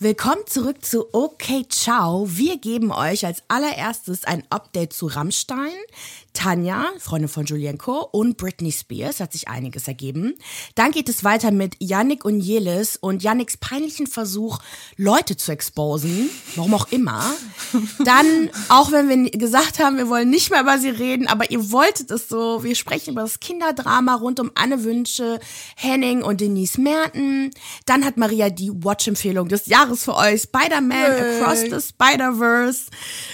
Willkommen zurück zu Okay Ciao. Wir geben euch als allererstes ein Update zu Rammstein. Tanja, Freundin von Julienko und Britney Spears hat sich einiges ergeben. Dann geht es weiter mit Yannick und Jelis und Yannicks peinlichen Versuch, Leute zu exposen, warum auch immer. Dann, auch wenn wir gesagt haben, wir wollen nicht mehr über sie reden, aber ihr wolltet es so, wir sprechen über das Kinderdrama rund um Anne Wünsche, Henning und Denise Merten. Dann hat Maria die Watch-Empfehlung des Jahres für euch, Spider-Man hey. Across the Spider-Verse,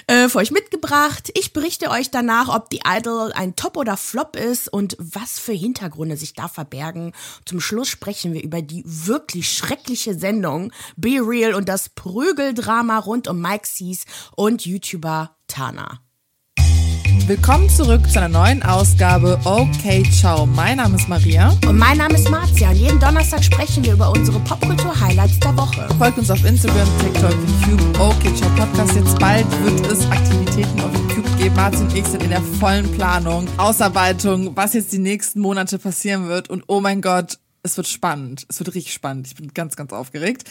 äh, für euch mitgebracht. Ich berichte euch danach, ob die Idol ein Top oder Flop ist und was für Hintergründe sich da verbergen. Zum Schluss sprechen wir über die wirklich schreckliche Sendung Be Real und das Prügeldrama rund um Mike Sees und YouTuber Tana. Willkommen zurück zu einer neuen Ausgabe Okay Ciao. Mein Name ist Maria. Und mein Name ist Marzia. Und jeden Donnerstag sprechen wir über unsere Popkultur-Highlights der Woche. Folgt uns auf Instagram, TikTok, YouTube, Okay Ciao Podcast. Jetzt bald wird es Aktivitäten auf YouTube geben. Marzia und ich sind in der vollen Planung, Ausarbeitung, was jetzt die nächsten Monate passieren wird. Und oh mein Gott, es wird spannend. Es wird richtig spannend. Ich bin ganz, ganz aufgeregt.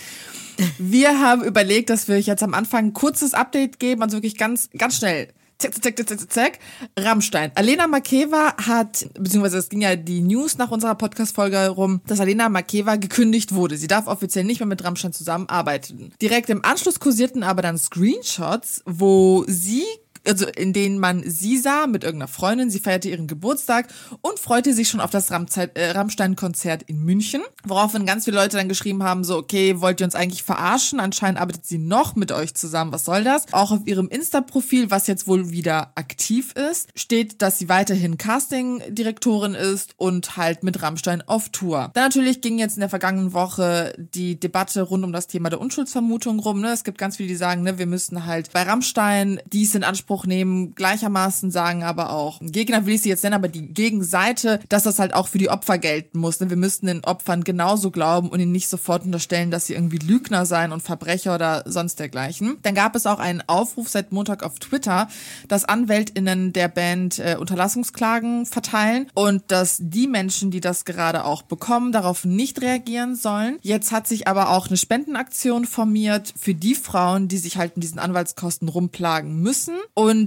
Wir haben überlegt, dass wir euch jetzt am Anfang ein kurzes Update geben, also wirklich ganz, ganz schnell zack, zack, zack, zack, zack, Rammstein. Alena Makeva hat, beziehungsweise es ging ja die News nach unserer Podcast-Folge rum, dass Alena Makeva gekündigt wurde. Sie darf offiziell nicht mehr mit Rammstein zusammenarbeiten. Direkt im Anschluss kursierten aber dann Screenshots, wo sie also in denen man sie sah mit irgendeiner Freundin. Sie feierte ihren Geburtstag und freute sich schon auf das äh, Rammstein-Konzert in München. Woraufhin ganz viele Leute dann geschrieben haben, so, okay, wollt ihr uns eigentlich verarschen? Anscheinend arbeitet sie noch mit euch zusammen. Was soll das? Auch auf ihrem Insta-Profil, was jetzt wohl wieder aktiv ist, steht, dass sie weiterhin Casting-Direktorin ist und halt mit Rammstein auf Tour. Dann natürlich ging jetzt in der vergangenen Woche die Debatte rund um das Thema der Unschuldsvermutung rum. Ne? Es gibt ganz viele, die sagen, ne, wir müssen halt bei Rammstein dies in Anspruch Anspruch nehmen, gleichermaßen sagen aber auch, Gegner will ich sie jetzt nennen, aber die Gegenseite, dass das halt auch für die Opfer gelten muss. Wir müssten den Opfern genauso glauben und ihnen nicht sofort unterstellen, dass sie irgendwie Lügner seien und Verbrecher oder sonst dergleichen. Dann gab es auch einen Aufruf seit Montag auf Twitter, dass AnwältInnen der Band äh, Unterlassungsklagen verteilen und dass die Menschen, die das gerade auch bekommen, darauf nicht reagieren sollen. Jetzt hat sich aber auch eine Spendenaktion formiert für die Frauen, die sich halt in diesen Anwaltskosten rumplagen müssen.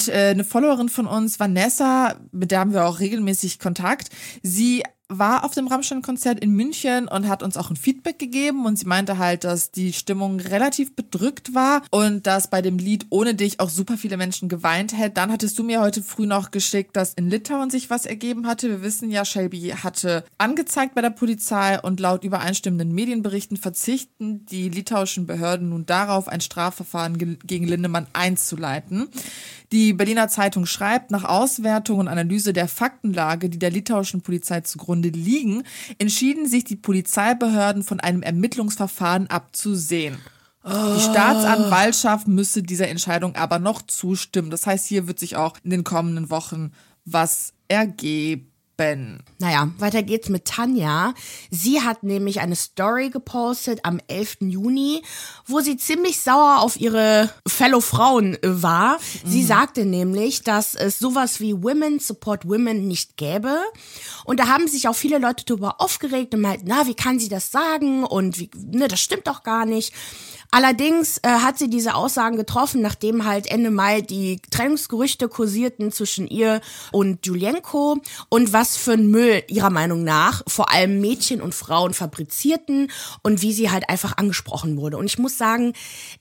Äh, eine Followerin von uns, Vanessa, mit der haben wir auch regelmäßig Kontakt, sie war auf dem Rammstein-Konzert in München und hat uns auch ein Feedback gegeben und sie meinte halt, dass die Stimmung relativ bedrückt war und dass bei dem Lied Ohne dich auch super viele Menschen geweint hätten. Dann hattest du mir heute früh noch geschickt, dass in Litauen sich was ergeben hatte. Wir wissen ja, Shelby hatte angezeigt bei der Polizei und laut übereinstimmenden Medienberichten verzichten die litauischen Behörden nun darauf, ein Strafverfahren gegen Lindemann einzuleiten. Die Berliner Zeitung schreibt, nach Auswertung und Analyse der Faktenlage, die der litauischen Polizei zugrunde liegen, entschieden sich die Polizeibehörden von einem Ermittlungsverfahren abzusehen. Die Staatsanwaltschaft müsse dieser Entscheidung aber noch zustimmen. Das heißt, hier wird sich auch in den kommenden Wochen was ergeben. Ben. Naja, weiter geht's mit Tanja. Sie hat nämlich eine Story gepostet am 11. Juni, wo sie ziemlich sauer auf ihre Fellow Frauen war. Sie mhm. sagte nämlich, dass es sowas wie Women Support Women nicht gäbe. Und da haben sich auch viele Leute darüber aufgeregt und meinten, na, wie kann sie das sagen? Und wie, ne, das stimmt doch gar nicht. Allerdings äh, hat sie diese Aussagen getroffen, nachdem halt Ende Mai die Trennungsgerüchte kursierten zwischen ihr und Julienko und was für ein Müll ihrer Meinung nach vor allem Mädchen und Frauen fabrizierten und wie sie halt einfach angesprochen wurde. Und ich muss sagen,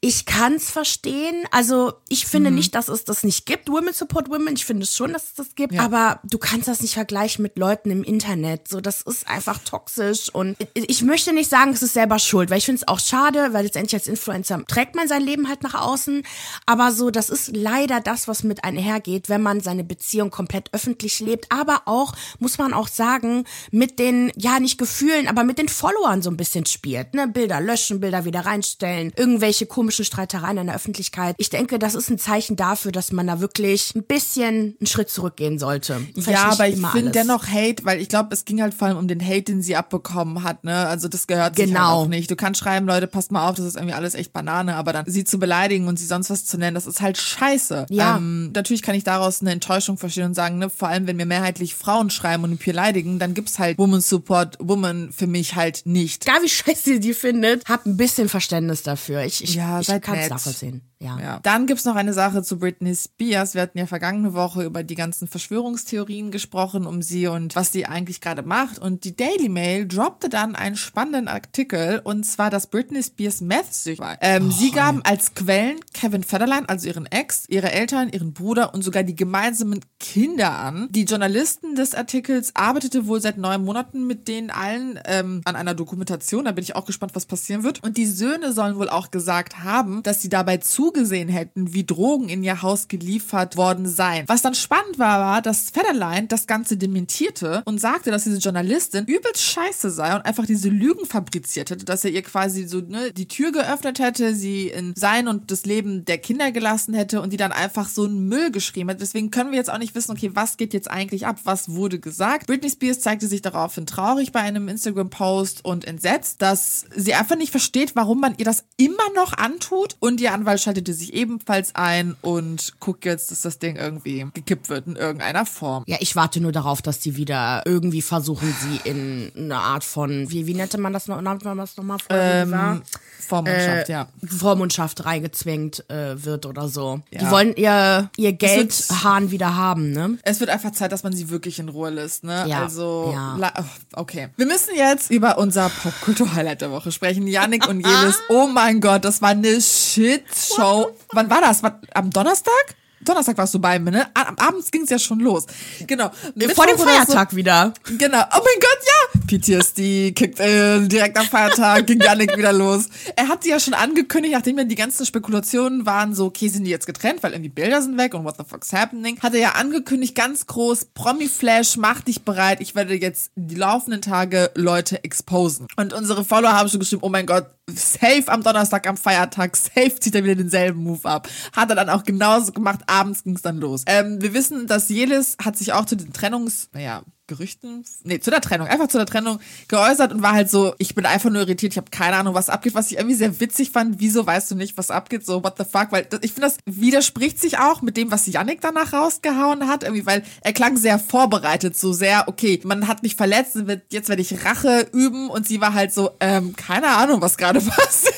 ich kann's verstehen. Also ich finde mhm. nicht, dass es das nicht gibt, Women Support Women. Ich finde schon, dass es das gibt, ja. aber du kannst das nicht vergleichen mit Leuten im Internet. So, das ist einfach toxisch und ich möchte nicht sagen, es ist selber schuld, weil ich finde es auch schade, weil letztendlich als Influencer trägt man sein Leben halt nach außen. Aber so, das ist leider das, was mit einhergeht, wenn man seine Beziehung komplett öffentlich lebt. Aber auch, muss man auch sagen, mit den, ja, nicht Gefühlen, aber mit den Followern so ein bisschen spielt. Ne? Bilder löschen, Bilder wieder reinstellen, irgendwelche komischen Streitereien in der Öffentlichkeit. Ich denke, das ist ein Zeichen dafür, dass man da wirklich ein bisschen einen Schritt zurückgehen sollte. ja, aber ich finde dennoch Hate, weil ich glaube, es ging halt vor allem um den Hate, den sie abbekommen hat. Ne? Also das gehört genau. sich halt genau. auch nicht. Du kannst schreiben, Leute, passt mal auf, das ist irgendwie alles alles echt Banane, aber dann sie zu beleidigen und sie sonst was zu nennen, das ist halt scheiße. Ja. Ähm, natürlich kann ich daraus eine Enttäuschung verstehen und sagen, ne, vor allem wenn mir mehrheitlich Frauen schreiben und mich beleidigen, dann gibt's halt Woman Support Woman für mich halt nicht. Egal wie scheiße ihr die findet, habt ein bisschen Verständnis dafür. Ich, ich, Ja, ich kann es nachvollziehen. Ja. Ja. Dann gibt's noch eine Sache zu Britney Spears. Wir hatten ja vergangene Woche über die ganzen Verschwörungstheorien gesprochen um sie und was sie eigentlich gerade macht. Und die Daily Mail droppte dann einen spannenden Artikel und zwar, dass Britney Spears Meth süchtig war. Ähm, sie gaben als Quellen Kevin Federline, also ihren Ex, ihre Eltern, ihren Bruder und sogar die gemeinsamen Kinder an. Die Journalisten des Artikels arbeitete wohl seit neun Monaten mit denen allen ähm, an einer Dokumentation. Da bin ich auch gespannt, was passieren wird. Und die Söhne sollen wohl auch gesagt haben, dass sie dabei zugesehen hätten, wie Drogen in ihr Haus geliefert worden seien. Was dann spannend war, war, dass Federline das Ganze dementierte und sagte, dass diese Journalistin übelst scheiße sei und einfach diese Lügen fabriziert hätte, dass er ihr quasi so ne, die Tür geöffnet hätte, sie in sein und das Leben der Kinder gelassen hätte und die dann einfach so einen Müll geschrieben hat. Deswegen können wir jetzt auch nicht wissen, okay, was geht jetzt eigentlich ab, was wurde gesagt. Britney Spears zeigte sich daraufhin traurig bei einem Instagram-Post und entsetzt, dass sie einfach nicht versteht, warum man ihr das immer noch antut und ihr Anwalt schaltete sich ebenfalls ein und guckt jetzt, dass das Ding irgendwie gekippt wird in irgendeiner Form. Ja, ich warte nur darauf, dass die wieder irgendwie versuchen, sie in eine Art von, wie, wie nannte man das noch, nannte man das nochmal vorher? die war? Ähm, Vormundschaft, ja. Vormundschaft reingezwängt äh, wird oder so. Die Ja. wollen ihr, ihr Geldhahn wieder haben, ne? Es wird einfach Zeit, dass man sie wirklich in Ruhe lässt, ne? Ja, Also, ja. oh, okay. Wir müssen jetzt über unser Popkultur-Highlight der Woche sprechen. Yannick und Jelis. Oh mein Gott, das war eine Shitshow. Wann war das? Am Donnerstag? Donnerstag warst du bei mir, ne? Am Abends ging es ja schon los. Genau. Vor dem Mittwoch Feiertag wieder. So. Genau. Oh mein Gott, ja. PTSD kickt in, direkt am Feiertag, ging Yannick wieder los. Er hat sie ja schon angekündigt, nachdem ja die ganzen Spekulationen waren, so, okay, sind die jetzt getrennt, weil irgendwie Bilder sind weg und what the fuck's happening, hat er ja angekündigt, ganz groß, Promi-Flash, mach dich bereit, ich werde jetzt die laufenden Tage Leute exposen. Und unsere Follower haben schon geschrieben, oh mein Gott, safe am Donnerstag, am Feiertag, safe zieht er wieder denselben Move ab. Hat er dann auch genauso gemacht, abends ging es dann los. Ähm, wir wissen, dass Jelis hat sich auch zu den Trennungs, naja, Gerüchten, nee, zu der Trennung, einfach zu der Trennung geäußert und war halt so, ich bin einfach nur irritiert, ich habe keine Ahnung, was abgeht, was ich irgendwie sehr witzig fand, wieso weißt du nicht, was abgeht, so what the fuck, weil ich finde, das widerspricht sich auch mit dem, was Yannick danach rausgehauen hat, irgendwie, weil er klang sehr vorbereitet, so sehr, okay, man hat mich verletzt, jetzt werde ich Rache üben und sie war halt so, ähm, keine Ahnung, was gerade passiert.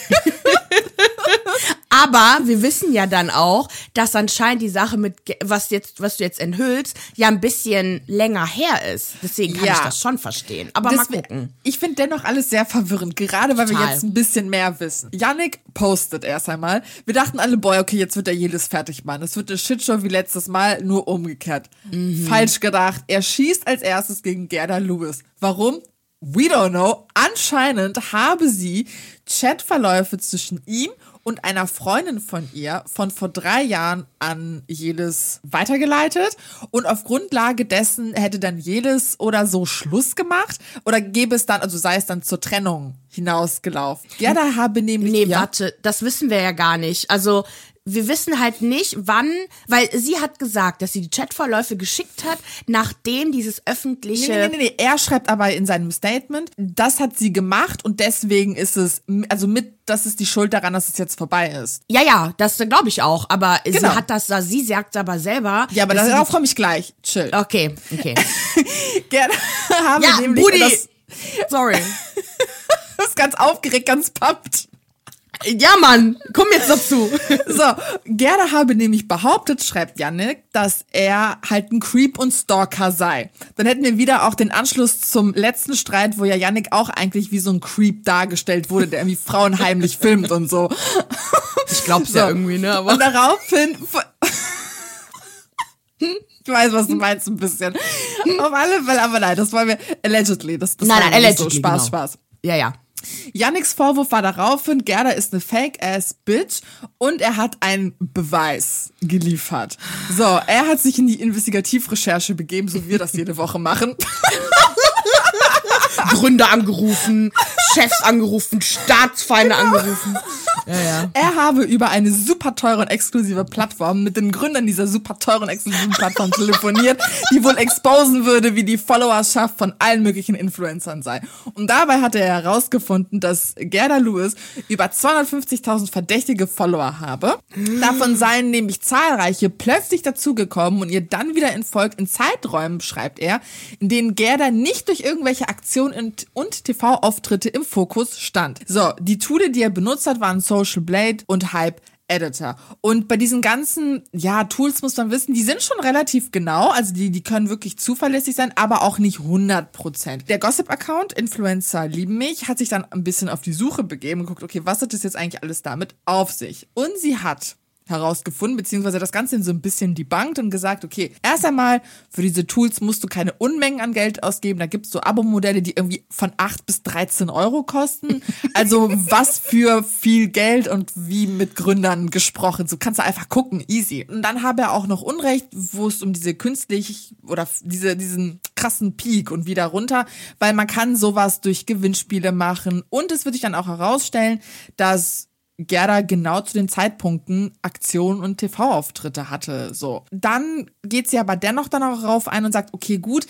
Aber wir wissen ja dann auch, dass anscheinend die Sache mit, was jetzt, was du jetzt enthüllst, ja ein bisschen länger her ist. Deswegen kann Ja. ich das schon verstehen. Aber mal Deswe- gucken. Ich finde dennoch alles sehr verwirrend, gerade weil wir Total. jetzt ein bisschen mehr wissen. Yannick postet erst einmal. Wir dachten alle, boy, okay, jetzt wird er jedes fertig machen. Es wird eine Shitshow wie letztes Mal, nur umgekehrt. Mhm. Falsch gedacht. Er schießt als erstes gegen Gerda Lewis. Warum? We don't know. Anscheinend habe sie Chatverläufe zwischen ihm und einer Freundin von ihr von vor drei Jahren an Jelis weitergeleitet und auf Grundlage dessen hätte dann Jelis oder so Schluss gemacht oder gäbe es dann, also sei es dann zur Trennung hinausgelaufen. Gerda habe nämlich Nee, ja, warte, das wissen wir ja gar nicht. Also, wir wissen halt nicht, wann, weil sie hat gesagt, dass sie die Chatverläufe geschickt hat, nachdem dieses öffentliche. Nee, nee, nee, nee, er schreibt aber in seinem Statement, das hat sie gemacht und deswegen ist es, also mit, das ist die Schuld daran, dass es jetzt vorbei ist. Ja, ja, das glaube ich auch. Aber Genau. sie hat das, sie sagt aber selber. Ja, aber darauf komme ich gleich. Chill. Okay, okay. Gerda habe ja, nämlich Budi. das, Sorry. das ist ganz aufgeregt, ganz pappt. Ja, Mann, komm jetzt dazu. So, Gerda habe nämlich behauptet, schreibt Yannick, dass er halt ein Creep und Stalker sei. Dann hätten wir wieder auch den Anschluss zum letzten Streit, wo ja Yannick auch eigentlich wie so ein Creep dargestellt wurde, der irgendwie Frauen heimlich filmt und so. Ich glaub's ja irgendwie, ne? Und daraufhin. Ich weiß, was du meinst, ein bisschen. Auf alle Fälle, aber nein, das wollen wir. Allegedly. Das, das Nein, nein, nicht so. allegedly, Spaß, genau. Spaß. Ja, ja. Yannicks Vorwurf war daraufhin, Gerda ist eine Fake-Ass-Bitch und er hat einen Beweis geliefert. So, er hat sich in die Investigativrecherche begeben, so wie wir das jede Woche machen. Gründer angerufen, Chefs angerufen, Staatsfeinde angerufen. Er habe über eine super teure und exklusive Plattform mit den Gründern dieser super teuren exklusiven Plattform telefoniert, die wohl exposen würde, wie die Followerschaft von allen möglichen Influencern sei. Und dabei hatte er herausgefunden, dass Gerda Lewis über 250.000 verdächtige Follower habe. Davon seien nämlich zahlreiche plötzlich dazugekommen und ihr dann wieder entfolgt in Zeiträumen, schreibt er, in denen Gerda nicht durch irgendwelche Aktionen und TV-Auftritte im Fokus stand. So, die Tools, die er benutzt hat, waren Social Blade und Hype Editor. Und bei diesen ganzen, ja, Tools muss man wissen, die sind schon relativ genau, also die, die können wirklich zuverlässig sein, aber auch nicht 100%. Der Gossip-Account, Influencer lieben mich, hat sich dann ein bisschen auf die Suche begeben und guckt, okay, was hat das jetzt eigentlich alles damit auf sich? Und sie hat herausgefunden, beziehungsweise das Ganze so ein bisschen debunked und gesagt, okay, erst einmal für diese Tools musst du keine Unmengen an Geld ausgeben. Da gibt's so Abo-Modelle, die irgendwie von 8 bis 13 Euro kosten. Also was für viel Geld und wie mit Gründern gesprochen. So kannst du einfach gucken, easy. Und dann habe er auch noch Unrecht, wo es um diese künstlich oder diese, diesen krassen Peak und wieder runter, weil man kann sowas durch Gewinnspiele machen und es wird sich dann auch herausstellen, dass Gerda genau zu den Zeitpunkten Aktionen und TV-Auftritte hatte. So. Dann geht sie aber dennoch dann auch darauf ein und sagt, okay, gut,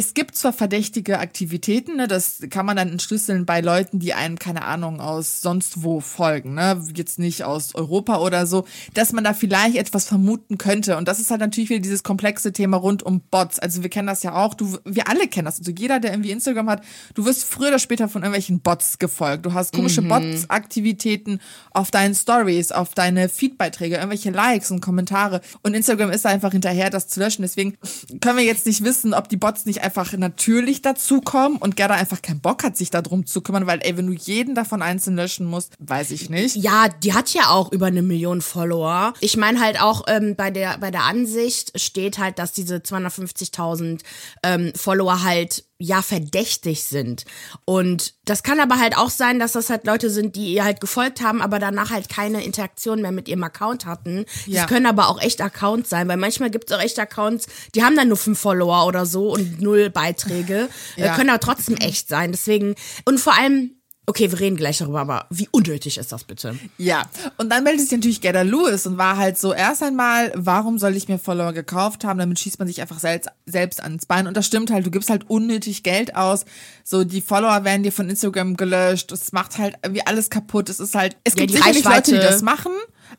es gibt zwar verdächtige Aktivitäten, ne, das kann man dann entschlüsseln bei Leuten, die einem, keine Ahnung, aus sonst wo folgen, ne, jetzt nicht aus Europa oder so, dass man da vielleicht etwas vermuten könnte. Und das ist halt natürlich wieder dieses komplexe Thema rund um Bots. Also wir kennen das ja auch, du, wir alle kennen das. Also jeder, der irgendwie Instagram hat, du wirst früher oder später von irgendwelchen Bots gefolgt. Du hast komische mhm. Bots-Aktivitäten auf deinen Stories, auf deine Feedbeiträge, irgendwelche Likes und Kommentare. Und Instagram ist da einfach hinterher, das zu löschen. Deswegen können wir jetzt nicht wissen, ob die Bots nicht einfach einfach natürlich dazukommen und Gerda einfach keinen Bock hat, sich darum zu kümmern, weil, ey, wenn du jeden davon einzeln löschen musst, weiß ich nicht. Ja, die hat ja auch über eine Million Follower. Ich meine halt auch ähm, bei der bei der Ansicht steht halt, dass diese 250.000 ähm, Follower halt ja verdächtig sind. Und das kann aber halt auch sein, dass das halt Leute sind, die ihr halt gefolgt haben, aber danach halt keine Interaktion mehr mit ihrem Account hatten. Ja. Das können aber auch echt Accounts sein, weil manchmal gibt es auch echt Accounts, die haben dann nur fünf Follower oder so und null Beiträge. Ja. Äh, können aber trotzdem echt sein. Deswegen, und vor allem, Okay, wir reden gleich darüber, aber wie unnötig ist das bitte? Ja, und dann meldet sich natürlich Gerda Lewis und war halt so, erst einmal, warum soll ich mir Follower gekauft haben? Damit schießt man sich einfach selbst, selbst ans Bein. Und das stimmt halt, du gibst halt unnötig Geld aus. So, die Follower werden dir von Instagram gelöscht. Es macht halt irgendwie alles kaputt. Es ist halt, es ja, gibt sicherlich Leute, die das machen.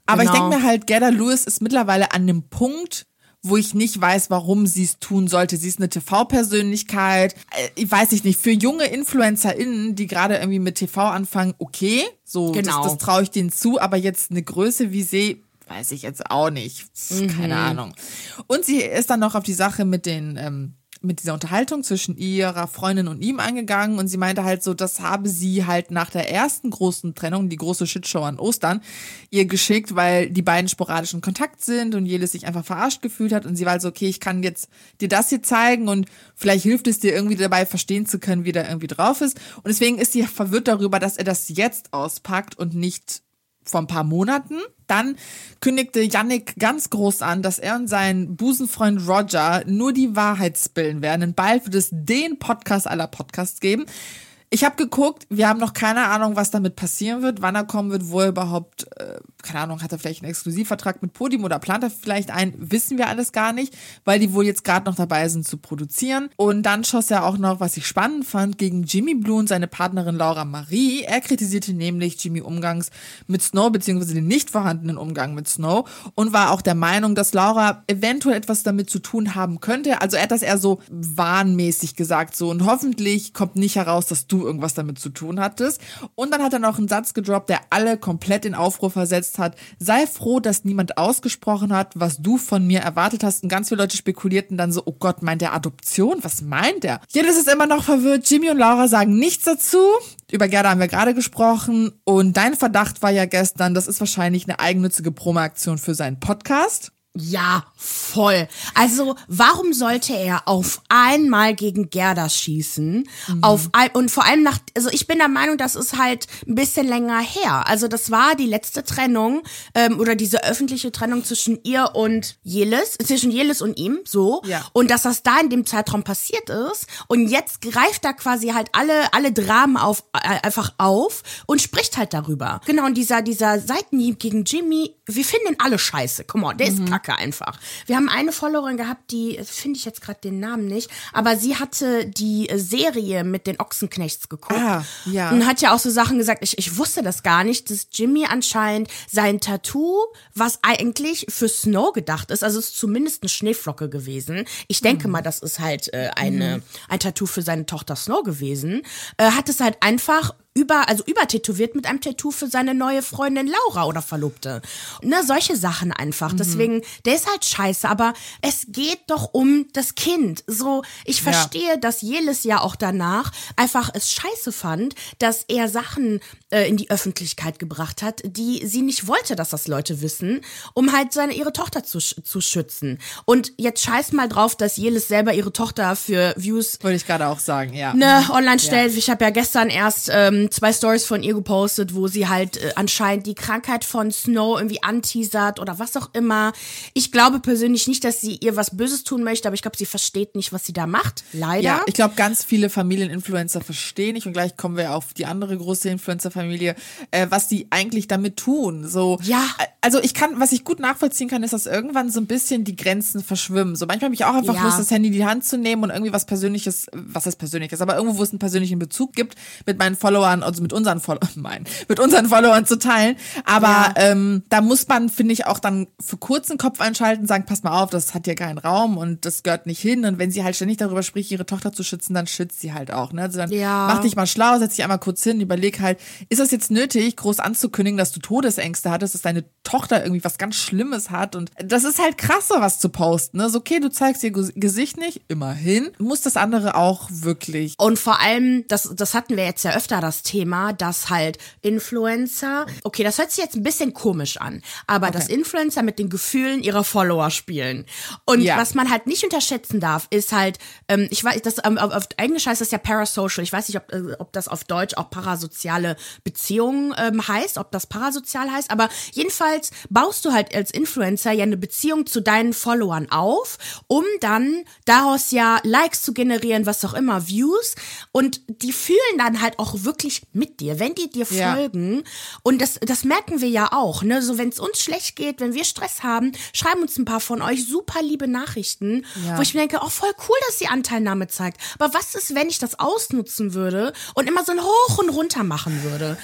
Aber genau. ich denke mir halt, Gerda Lewis ist mittlerweile an dem Punkt, wo ich nicht weiß, warum sie es tun sollte. Sie ist eine TV-Persönlichkeit. Äh, ich weiß ich nicht. Für junge InfluencerInnen, die gerade irgendwie mit TV anfangen, okay. So, genau. das, das traue ich denen zu. Aber jetzt eine Größe wie sie, weiß ich jetzt auch nicht. Mhm. Keine Ahnung. Und sie ist dann noch auf die Sache mit den ähm, mit dieser Unterhaltung zwischen ihrer Freundin und ihm eingegangen und sie meinte halt so, das habe sie halt nach der ersten großen Trennung, die große Shitshow an Ostern, ihr geschickt, weil die beiden sporadisch in Kontakt sind und jedes sich einfach verarscht gefühlt hat und sie war halt so, okay, ich kann jetzt dir das hier zeigen und vielleicht hilft es dir irgendwie dabei verstehen zu können, wie der irgendwie drauf ist. Und deswegen ist sie verwirrt darüber, dass er das jetzt auspackt und nicht vor ein paar Monaten. Dann kündigte Yannick ganz groß an, dass er und sein Busenfreund Roger nur die Wahrheit spillen werden. bald wird es den Podcast aller Podcasts geben. Ich habe geguckt, wir haben noch keine Ahnung, was damit passieren wird, wann er kommen wird, wo er überhaupt, äh, keine Ahnung, hat er vielleicht einen Exklusivvertrag mit Podium oder plant er vielleicht einen, wissen wir alles gar nicht, weil die wohl jetzt gerade noch dabei sind zu produzieren. Und dann schoss er auch noch, was ich spannend fand, gegen Jimmy Blue und seine Partnerin Laura Marie. Er kritisierte nämlich Jimmy Umgangs mit Snow, beziehungsweise den nicht vorhandenen Umgang mit Snow und war auch der Meinung, dass Laura eventuell etwas damit zu tun haben könnte. Also er hat das eher so wahnmäßig gesagt, so und hoffentlich kommt nicht heraus, dass du irgendwas damit zu tun hattest. Und dann hat er noch einen Satz gedroppt, der alle komplett in Aufruhr versetzt hat. Sei froh, dass niemand ausgesprochen hat, was du von mir erwartet hast. Und ganz viele Leute spekulierten dann so, oh Gott, meint der Adoption? Was meint er? Jedes ist immer noch verwirrt. Jimmy und Laura sagen nichts dazu. Über Gerda haben wir gerade gesprochen. Und dein Verdacht war ja gestern, das ist wahrscheinlich eine eigennützige Promo-Aktion für seinen Podcast. Ja, voll. Also, warum sollte er auf einmal gegen Gerda schießen? Mhm. Auf ein, und vor allem nach, also ich bin der Meinung, das ist halt ein bisschen länger her. Also, das war die letzte Trennung ähm, oder diese öffentliche Trennung zwischen ihr und Jelis, zwischen Jelis und ihm, so. Ja. Und dass das da in dem Zeitraum passiert ist. Und jetzt greift er quasi halt alle, alle Dramen auf, äh, einfach auf und spricht halt darüber. Genau, und dieser, dieser Seitenhieb gegen Jimmy, wir finden ihn alle scheiße. Come on, der ist kacke einfach. Wir haben eine Followerin gehabt, die, finde ich jetzt gerade den Namen nicht, aber sie hatte die Serie mit den Ochsenknechts geguckt. Ah, ja. Und hat ja auch so Sachen gesagt, ich, ich wusste das gar nicht, dass Jimmy anscheinend sein Tattoo, was eigentlich für Snow gedacht ist, also ist zumindest eine Schneeflocke gewesen. Ich denke mal, das ist halt äh, eine, ein Tattoo für seine Tochter Snow gewesen. Äh, hat es halt einfach über, also übertätowiert mit einem Tattoo für seine neue Freundin Laura oder Verlobte. Ne, solche Sachen einfach. Deswegen, der ist halt scheiße, aber es geht doch um das Kind. So, ich verstehe, dass Jelis ja auch danach einfach es scheiße fand, dass er Sachen äh, in die Öffentlichkeit gebracht hat, die sie nicht wollte, dass das Leute wissen, um halt seine, ihre Tochter zu, zu schützen. Und jetzt scheiß mal drauf, dass Jelis selber ihre Tochter für Views Wollte ich gerade auch sagen, ja. ne, online stellt. Ich habe ja gestern erst ähm, zwei Stories von ihr gepostet, wo sie halt äh, anscheinend die Krankheit von Snow irgendwie anteasert oder was auch immer. Ich glaube persönlich nicht, dass sie ihr was Böses tun möchte, aber ich glaube, sie versteht nicht, was sie da macht. Leider. Ja, ich glaube, ganz viele Familieninfluencer verstehen nicht und gleich kommen wir auf die andere große Influencer-Familie, äh, was die eigentlich damit tun. So, Ja. äh, Also ich kann, was ich gut nachvollziehen kann, ist, dass irgendwann so ein bisschen die Grenzen verschwimmen. So manchmal habe ich auch einfach Ja. Lust, das Handy in die Hand zu nehmen und irgendwie was Persönliches, was ist Persönliches, aber irgendwo, wo es einen persönlichen Bezug gibt, mit meinen Followern, also mit unseren Followern, mein, mit unseren Followern zu teilen. Aber Ja. ähm, da muss man, finde ich, auch dann für kurzen Kopf einschalten, sagen, pass mal auf, das hat hier keinen Raum und das gehört nicht hin. Und wenn sie halt ständig darüber spricht, ihre Tochter zu schützen, dann schützt sie halt auch. Ne? Also dann Ja. mach dich mal schlau, setz dich einmal kurz hin, überleg halt, ist das jetzt nötig, groß anzukündigen, dass du Todesängste hattest, dass deine Tochter irgendwie was ganz Schlimmes hat und das ist halt krass, sowas zu posten. Ne? So, okay, du zeigst ihr Ges- Gesicht nicht, immerhin, muss das andere auch wirklich. Und vor allem, das, das hatten wir jetzt ja öfter das Thema, dass halt Influencer, okay, das hört sich jetzt ein bisschen komisch an, aber dass Influencer mit den Gefühlen ihrer Follower spielen. Und Ja. was man halt nicht unterschätzen darf, ist halt, ähm, ich weiß, das, ähm, auf, auf Englisch heißt das ja parasocial. Ich weiß nicht, ob, äh, ob das auf Deutsch auch parasoziale Beziehungen ähm, heißt, ob das parasozial heißt, aber jedenfalls baust du halt als Influencer ja eine Beziehung zu deinen Followern auf, um dann daraus ja Likes zu generieren, was auch immer, Views. Und die fühlen dann halt auch wirklich mit dir, wenn die dir Ja. folgen. Und das, das merken wir ja auch, ne? So, wenn es uns schlecht geht, wenn wir Stress haben, schreiben uns ein paar von euch super liebe Nachrichten, Ja. wo ich mir denke, oh, voll cool, dass die Anteilnahme zeigt. Aber was ist, wenn ich das ausnutzen würde und immer so ein Hoch und runter machen würde?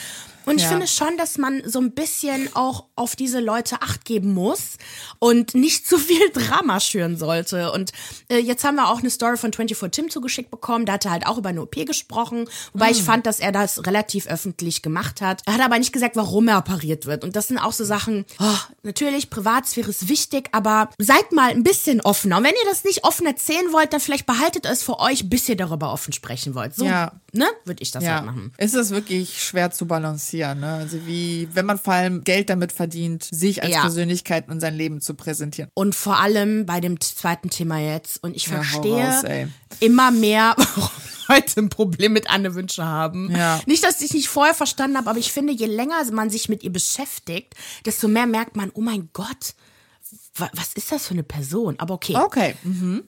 Und ich Ja. finde schon, dass man so ein bisschen auch auf diese Leute Acht geben muss und nicht zu viel Drama schüren sollte. Und äh, jetzt haben wir auch eine Story von 24 Tim zugeschickt bekommen. Da hat er halt auch über eine OP gesprochen. Wobei ich fand, dass er das relativ öffentlich gemacht hat. Er hat aber nicht gesagt, warum er operiert wird. Und das sind auch so Sachen, oh, natürlich, Privatsphäre ist wichtig, aber seid mal ein bisschen offener. Und wenn ihr das nicht offen erzählen wollt, dann vielleicht behaltet es für euch, bis ihr darüber offen sprechen wollt. So, Ja. Ne, würde ich das Ja, halt machen. es ist wirklich schwer zu balancieren. Ne? Also wie, wenn man vor allem Geld damit verdient, sich als Ja. Persönlichkeit und sein Leben zu präsentieren. Und vor allem bei dem zweiten Thema jetzt. Und ich Ja, verstehe raus, immer mehr Leute ein Problem mit Anne Wünsche haben. Ja. Nicht, dass ich nicht vorher verstanden habe, aber ich finde, je länger man sich mit ihr beschäftigt, desto mehr merkt man, oh mein Gott, was ist das für eine Person? Aber okay. Okay.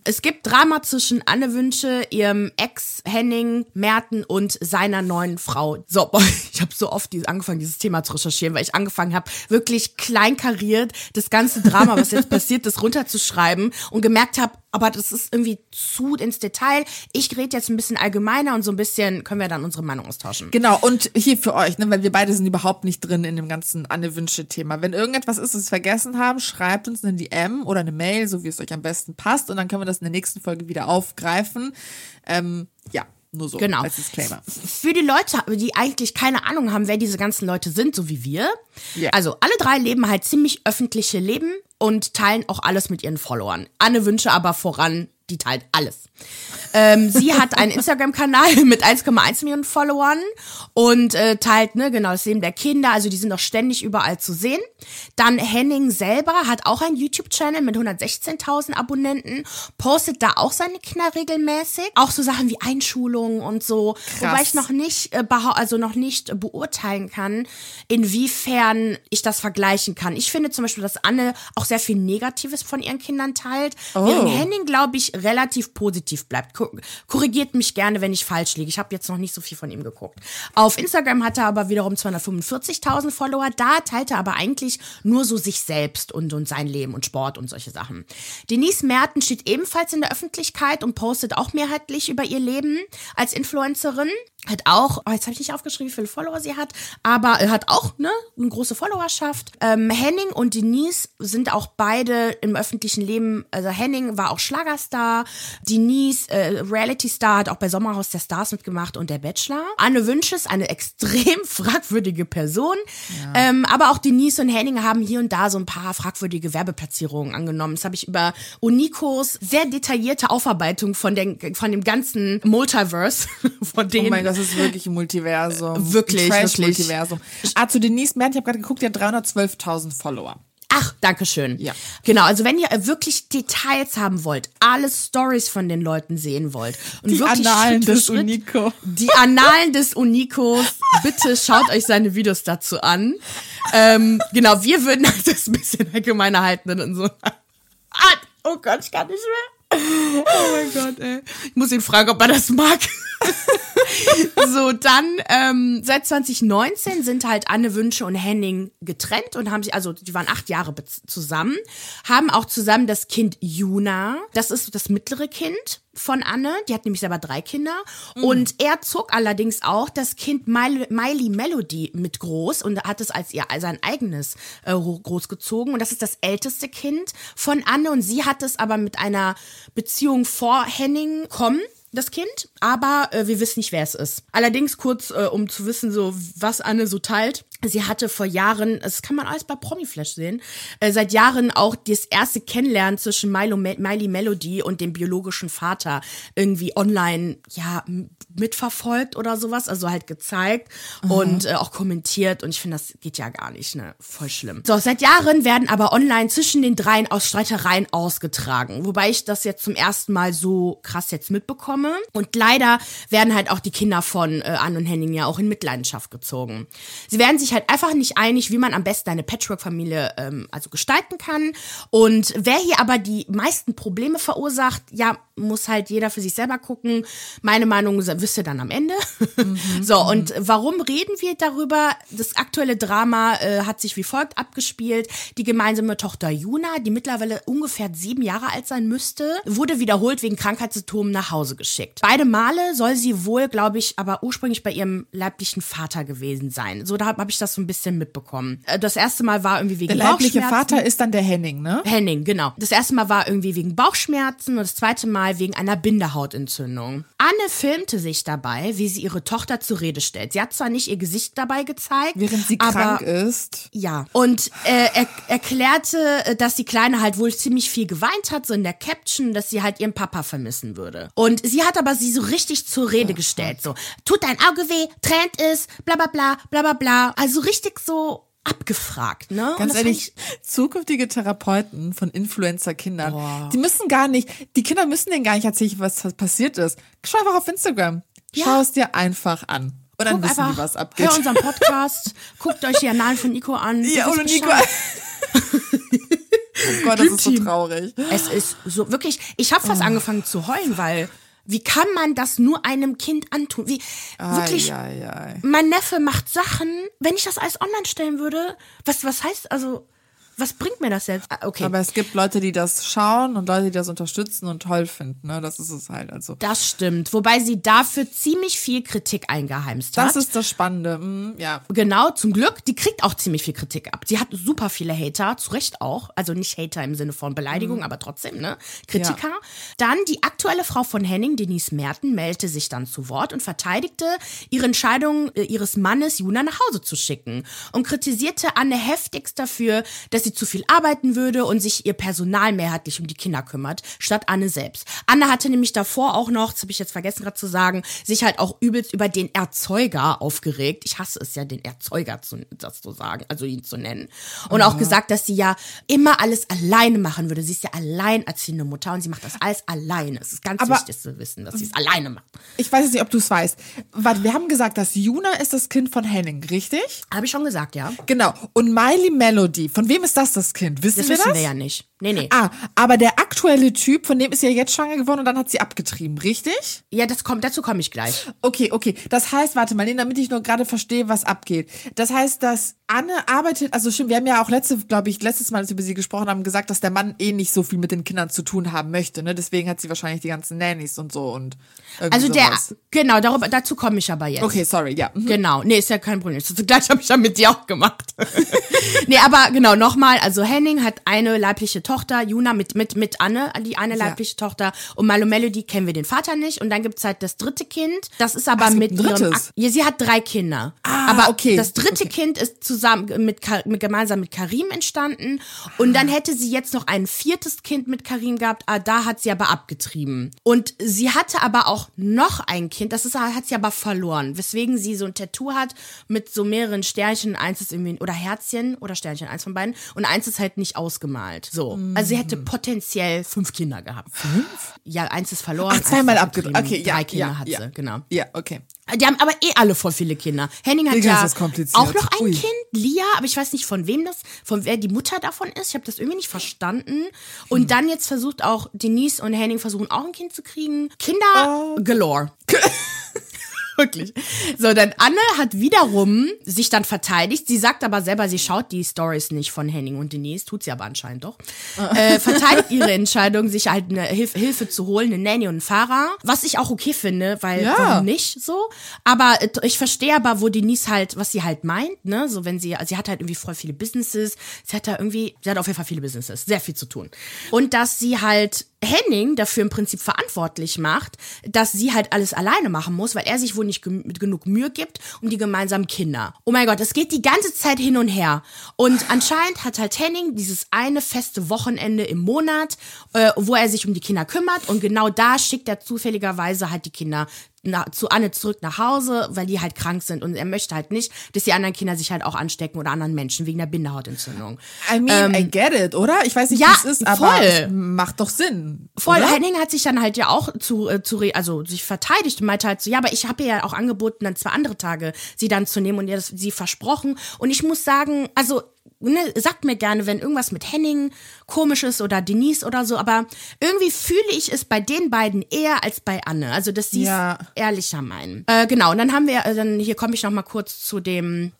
Es gibt Drama zwischen Anne Wünsche, ihrem Ex Henning Merten und seiner neuen Frau. So, boah, ich habe so oft angefangen, dieses Thema zu recherchieren, weil ich angefangen habe, wirklich kleinkariert das ganze Drama, was jetzt passiert ist, runterzuschreiben und gemerkt habe, aber das ist irgendwie zu ins Detail. Ich rede jetzt ein bisschen allgemeiner und so ein bisschen können wir dann unsere Meinung austauschen. Genau, und hier für euch, ne, weil wir beide sind überhaupt nicht drin in dem ganzen Anne-Wünsche-Thema. Wenn irgendetwas ist, das wir vergessen haben, schreibt uns eine DM oder eine Mail, so wie es euch am besten passt, und dann können wir das in der nächsten Folge wieder aufgreifen. Ähm, ja, nur so Genau. als Disclaimer. Für die Leute, die eigentlich keine Ahnung haben, wer diese ganzen Leute sind, so wie wir. Ja. Also alle drei leben halt ziemlich öffentliche Leben und teilen auch alles mit ihren Followern. Anne Wünsche aber voran die teilt alles. Ähm, sie hat einen Instagram-Kanal mit 1,1 Millionen Followern und äh, teilt ne genau das Leben der Kinder. Also die sind auch ständig überall zu sehen. Dann Henning selber hat auch einen YouTube-Channel mit 116.000 Abonnenten, postet da auch seine Kinder regelmäßig. Auch so Sachen wie Einschulungen und so. Krass. Wobei ich noch nicht, äh, also noch nicht beurteilen kann, inwiefern ich das vergleichen kann. Ich finde zum Beispiel, dass Anne auch sehr viel Negatives von ihren Kindern teilt, Oh. während Henning, glaube ich, relativ positiv bleibt. Ko- Korrigiert mich gerne, wenn ich falsch liege. Ich habe jetzt noch nicht so viel von ihm geguckt. Auf Instagram hat er aber wiederum 245.000 Follower. Da teilt er aber eigentlich nur so sich selbst und, und sein Leben und Sport und solche Sachen. Denise Merten steht ebenfalls in der Öffentlichkeit und postet auch mehrheitlich über ihr Leben als Influencerin. Hat auch, oh, jetzt habe ich nicht aufgeschrieben, wie viele Follower sie hat, aber er hat auch ne, eine große Followerschaft. Ähm, Henning und Denise sind auch beide im öffentlichen Leben, also Henning war auch Schlagerstar, Denise äh, Reality-Star, hat auch bei Sommerhaus der Stars mitgemacht und der Bachelor. Anne Wünsche ist eine extrem fragwürdige Person, ähm, aber auch Denise und Henning haben hier und da so ein paar fragwürdige Werbeplatzierungen angenommen. Das habe ich über Unikos sehr detaillierte Aufarbeitung von, den, von dem ganzen Multiverse, von denen Oh mein Gott, das ist wirklich ein Multiversum. Wirklich, ein wirklich. Ah, zu Denise Merten, ich habe gerade geguckt, die hat 312.000 Follower. Ach, danke schön. Ja. Genau, also wenn ihr wirklich Details haben wollt, alle Stories von den Leuten sehen wollt und Die wirklich Annalen Schritt des Schritt, Unico. Die Annalen des Unikos, bitte schaut euch seine Videos dazu an. Ähm, genau, wir würden das ein bisschen allgemeiner halten und so. Ah, oh Gott, ich kann nicht mehr. Oh mein Gott, ey. Ich muss ihn fragen, ob er das mag. so, dann ähm, seit 2019 sind halt Anne Wünsche und Henning getrennt und haben sich, also die waren acht Jahre zusammen, haben auch zusammen das Kind Juna, das ist das mittlere Kind von Anne, die hat nämlich selber drei Kinder. Und er zog allerdings auch das Kind Miley, Miley Melody mit groß und hat es als ihr sein eigenes äh, großgezogen. Und das ist das älteste Kind von Anne. Und sie hat es aber mit einer Beziehung vor Henning kommen das Kind, aber äh, wir wissen nicht, wer es ist. Allerdings kurz, äh, um zu wissen, so was Anne so teilt. Sie hatte vor Jahren, das kann man alles bei Promiflash sehen, äh, seit Jahren auch das erste Kennenlernen zwischen Milo, Miley Melody und dem biologischen Vater irgendwie online, ja, mitverfolgt oder sowas, also halt gezeigt und äh, auch kommentiert und ich finde, das geht ja gar nicht, ne, voll schlimm. So, seit Jahren werden aber online zwischen den dreien aus Streitereien ausgetragen, wobei ich das jetzt zum ersten Mal so krass jetzt mitbekomme und leider werden halt auch die Kinder von äh, Anne und Henning ja auch in Mitleidenschaft gezogen. Sie werden sich halt einfach nicht einig, wie man am besten eine Patchwork-Familie ähm, also gestalten kann und wer hier aber die meisten Probleme verursacht, ja, muss halt jeder für sich selber gucken. Meine Meinung wisst ihr dann am Ende. so, und warum reden wir darüber? Das aktuelle Drama äh, hat sich wie folgt abgespielt. Die gemeinsame Tochter Juna, die mittlerweile ungefähr sieben Jahre alt sein müsste, wurde wiederholt wegen Krankheitssymptomen nach Hause geschickt. Beide Male soll sie wohl, glaube ich, aber ursprünglich bei ihrem leiblichen Vater gewesen sein. So, da habe hab ich das so ein bisschen mitbekommen. Äh, Das erste Mal war irgendwie wegen Der leibliche Bauchschmerzen. Vater ist dann der Henning, ne? Henning, genau. Das erste Mal war irgendwie wegen Bauchschmerzen und das zweite Mal wegen einer Bindehautentzündung. Anne filmte sich dabei, wie sie ihre Tochter zur Rede stellt. Sie hat zwar nicht ihr Gesicht dabei gezeigt, Während sie aber krank ist. ja, und äh, er erklärte, äh, dass die Kleine halt wohl ziemlich viel geweint hat, so in der Caption, dass sie halt ihren Papa vermissen würde. Und sie hat aber sie so richtig zur Rede gestellt, so, tut dein Auge weh, tränt es, bla bla bla, bla bla bla. Also richtig so abgefragt, ne? Und Ganz ehrlich, zukünftige Therapeuten von Influencer-Kindern, die müssen gar nicht, die Kinder müssen denen gar nicht erzählen, was passiert ist. Schau einfach auf Instagram. Ja. Schau es dir einfach an. Und dann Guck wissen einfach, die, was abgeht. Hör unseren Podcast, guckt euch die Annalen von Nico an. ja, wisst Nico. Oh Gott, das ist so traurig. Es ist so wirklich, ich habe Oh. fast angefangen zu heulen, weil wie kann man das nur einem Kind antun? Wie wirklich ai, ai. mein Neffe macht Sachen, wenn ich das alles online stellen würde, was was heißt also was bringt mir das jetzt? Ah, Okay. Aber es gibt Leute, die das schauen und Leute, die das unterstützen und toll finden. Ne? Das ist es halt. Also das stimmt, wobei sie dafür ziemlich viel Kritik eingeheimst hat. das ist das Spannende. Mm, ja. Genau, zum Glück. Die kriegt auch ziemlich viel Kritik ab. Sie hat super viele Hater, zu Recht auch. Also nicht Hater im Sinne von Beleidigung, aber trotzdem, ne? Kritiker. Dann die aktuelle Frau von Henning, Denise Merten, meldete sich dann zu Wort und verteidigte ihre Entscheidung äh, ihres Mannes, Juna nach Hause zu schicken. Und kritisierte Anne heftigst dafür, dass sie sie zu viel arbeiten würde und sich ihr Personal mehrheitlich um die Kinder kümmert, statt Anne selbst. Anne hatte nämlich davor auch noch, das habe ich jetzt vergessen gerade zu sagen, sich halt auch übelst über den Erzeuger aufgeregt. Ich hasse es ja, den Erzeuger zu, das zu sagen, also ihn zu nennen. Und auch gesagt, dass sie ja immer alles alleine machen würde. Sie ist ja alleinerziehende Mutter und sie macht das alles alleine. Es ist ganz Aber- wichtig zu wissen, dass sie es alleine macht. Ich weiß jetzt nicht, ob du es weißt. Warte, wir haben gesagt, dass Juna ist das Kind von Henning, richtig? Habe ich schon gesagt, ja. Genau. Und Miley Melody, von wem ist das das Kind? Wissen Das wir wissen das? wir ja nicht. Nee, nee. Ah, aber der aktuelle Typ, von dem ist sie ja jetzt schwanger geworden und dann hat sie abgetrieben, richtig? Ja, das kommt, dazu komme ich gleich. Okay, okay. Das heißt, warte mal, nee, damit ich nur gerade verstehe, was abgeht. Das heißt, dass Anne arbeitet, also stimmt, wir haben ja auch letzte, glaube ich, letztes Mal, als wir über sie gesprochen haben, gesagt, dass der Mann eh nicht so viel mit den Kindern zu tun haben möchte, ne? Deswegen hat sie wahrscheinlich die ganzen Nannies und so und irgendwie Also der, sowas. genau, darüber, dazu komme ich aber jetzt. Okay, sorry, ja. Mhm. Genau, nee, ist ja kein Problem. Zugleich habe ich ja mit dir auch gemacht. nee, aber genau, nochmal, also Henning hat eine leibliche Tochter, Juna mit, mit, mit Anne, die eine leibliche Tochter. Und Malo Melody kennen wir den Vater nicht. Und dann gibt's halt das dritte Kind. Das ist aber Ach, mit ihrem. Ja, sie hat drei Kinder. Ah, aber okay, das dritte okay. Kind ist zusammen mit, mit gemeinsam mit Karim entstanden. Und dann hätte sie jetzt noch ein viertes Kind mit Karim gehabt. Ah, da hat sie aber abgetrieben. Und sie hatte aber auch noch ein Kind. Das ist, hat sie aber verloren. Weswegen sie so ein Tattoo hat mit so mehreren Sternchen. Eins ist irgendwie, oder Herzchen oder Sternchen, eins von beiden. Und eins ist halt nicht ausgemalt. So. Also sie hätte potenziell fünf Kinder gehabt. Fünf? Ja, eins ist verloren. Ach, zweimal abgetrieben. Okay, ja, Drei Kinder ja, hat ja. sie, genau. Ja, okay. Die haben aber eh alle voll viele Kinder. Henning hat Digga, ja auch noch ein Ui. Kind, Lia, aber ich weiß nicht von wem das, von wer die Mutter davon ist. Ich habe das irgendwie nicht verstanden. Und Hm. dann jetzt versucht auch Denise und Henning versuchen auch ein Kind zu kriegen. Kinder Oh. galore. Wirklich. So, dann Anne hat wiederum sich dann verteidigt. Sie sagt aber selber, sie schaut die Stories nicht von Henning und Denise, tut sie aber anscheinend doch. Äh, verteidigt ihre Entscheidung, sich halt eine Hilf Hilfe zu holen, eine Nanny und einen Fahrer. Was ich auch okay finde, weil Ja. warum nicht so? Aber äh, ich verstehe aber, wo Denise halt, was sie halt meint, ne? So, wenn sie, sie hat halt irgendwie voll viele Businesses. Sie hat da irgendwie, sie hat auf jeden Fall viele Businesses, sehr viel zu tun. Und dass sie halt Henning dafür im Prinzip verantwortlich macht, dass sie halt alles alleine machen muss, weil er sich wohl nicht gem- genug Mühe gibt um die gemeinsamen Kinder. Oh mein Gott, es geht die ganze Zeit hin und her. Und anscheinend hat halt Henning dieses eine feste Wochenende im Monat, äh, wo er sich um die Kinder kümmert und genau da schickt er zufälligerweise halt die Kinder na, zu Anne zurück nach Hause, weil die halt krank sind und er möchte halt nicht, dass die anderen Kinder sich halt auch anstecken oder anderen Menschen wegen der Bindehautentzündung. I mean, I get it, oder? Ich weiß nicht, Ähm, ja, wie es ist, aber voll. macht doch Sinn. Voll, oder? Henning hat sich dann halt ja auch zu, äh, zu also sich verteidigt und meinte halt so, ja, aber ich habe ihr ja auch angeboten, dann zwei andere Tage sie dann zu nehmen und ihr das sie versprochen. Und ich muss sagen, also, ne, sagt mir gerne, wenn irgendwas mit Henning komisch ist oder Denise oder so, aber irgendwie fühle ich es bei den beiden eher als bei Anne. Also, dass sie es Ja. ehrlicher meinen. Äh, genau, und dann haben wir, äh, dann hier komme ich noch mal kurz zu dem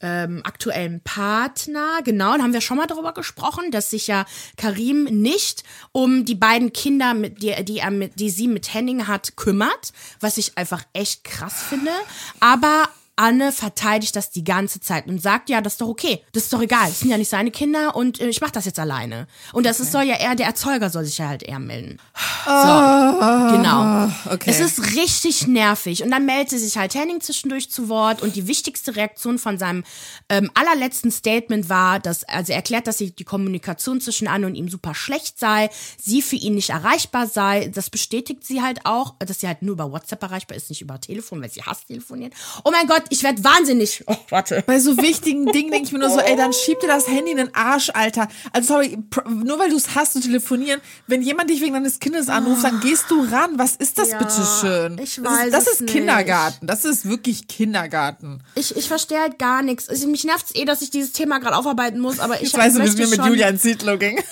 ähm, aktuellen Partner, genau, da haben wir schon mal darüber gesprochen, dass sich ja Karim nicht um die beiden Kinder, mit, die, die, er mit, die sie mit Henning hat, kümmert, was ich einfach echt krass finde. Aber Anne verteidigt das die ganze Zeit und sagt, ja, das ist doch okay, das ist doch egal, das sind ja nicht seine Kinder und äh, ich mache das jetzt alleine. Und das ist, soll ja eher, der Erzeuger soll sich ja halt eher melden. So, genau. okay. Es ist richtig nervig. Und dann meldete sich halt Henning zwischendurch zu Wort und die wichtigste Reaktion von seinem ähm, allerletzten Statement war, dass, also er erklärt, dass die Kommunikation zwischen Anne und ihm super schlecht sei, sie für ihn nicht erreichbar sei. Das bestätigt sie halt auch, dass sie halt nur über WhatsApp erreichbar ist, nicht über Telefon, weil sie hasst telefonieren. Oh mein Gott, ich werde wahnsinnig. Oh, warte. Bei so wichtigen Dingen denke ich mir nur so, ey, dann schieb dir das Handy in den Arsch, Alter. Also sorry, nur weil du es hast zu telefonieren, wenn jemand dich wegen deines Kindes anruft, dann gehst du ran. Was ist das Ja, bitte schön? ich das weiß ist, das es ist nicht. Kindergarten. Das ist wirklich Kindergarten. Ich, ich verstehe halt gar nichts. Also, mich nervt es eh, dass ich dieses Thema gerade aufarbeiten muss, aber ich Jetzt weißt du, wie es mir mit schon- Julia ins Siedlo ging.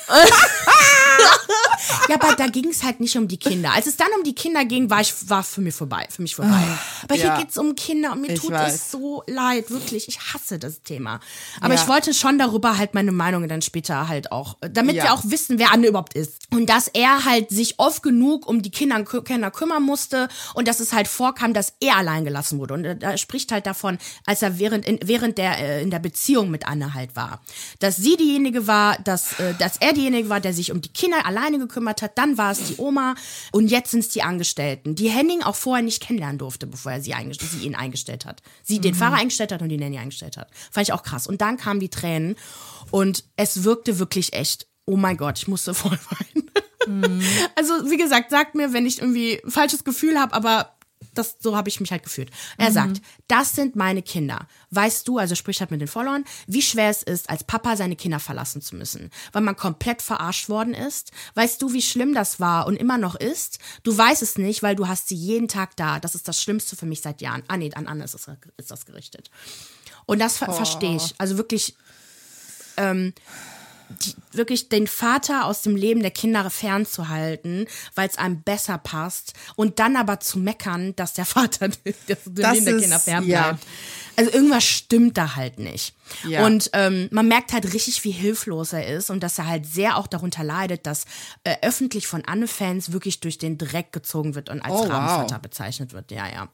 Ja, aber da ging es halt nicht um die Kinder. Als es dann um die Kinder ging, war ich war für mich vorbei, für mich vorbei. aber hier ja. geht's um Kinder und mir Ich tut weiß. Es so leid, wirklich. Ich hasse das Thema. Aber Ja. ich wollte schon darüber halt meine Meinung dann später halt auch, damit Ja. wir auch wissen, wer Anne überhaupt ist. Und dass er halt sich oft genug um die Kinder, Kinder kümmern musste und dass es halt vorkam, dass er allein gelassen wurde. Und er- er spricht halt davon, als er während, in, während der, äh, in der Beziehung mit Anne halt war. Dass sie diejenige war, dass, äh, dass er diejenige war, der sich um die Kinder alleine gekümmert hat. Dann war es die Oma und jetzt sind es die Angestellten, die Henning auch vorher nicht kennenlernen durfte, bevor er sie, sie ihn eingestellt hat. Sie den Fahrer eingestellt hat und die Nanny eingestellt hat. Fand ich auch krass. Und dann kamen die Tränen und es wirkte wirklich echt, oh mein Gott, ich musste voll weinen. Also, wie gesagt, sagt mir, wenn ich irgendwie ein falsches Gefühl habe, aber das, so habe ich mich halt gefühlt. Er sagt, das sind meine Kinder. Weißt du, also sprich halt mit den Followern, wie schwer es ist, als Papa seine Kinder verlassen zu müssen, weil man komplett verarscht worden ist. Weißt du, wie schlimm das war und immer noch ist? Du weißt es nicht, weil du hast sie jeden Tag da. Das ist das Schlimmste für mich seit Jahren. Ah nee, an Anne ist das, ist das gerichtet. Und das ver verstehe ich. Also wirklich, ähm, die, wirklich den Vater aus dem Leben der Kinder fernzuhalten, weil es einem besser passt und dann aber zu meckern, dass der Vater das, dem Das Leben der ist- Kinder fernbleibt. ja. Also irgendwas stimmt da halt nicht. Ja. Und ähm, man merkt halt richtig, wie hilflos er ist und dass er halt sehr auch darunter leidet, dass äh, öffentlich von Anne-Fans wirklich durch den Dreck gezogen wird und als Oh, wow. Rabenvater bezeichnet wird. Ja, ja.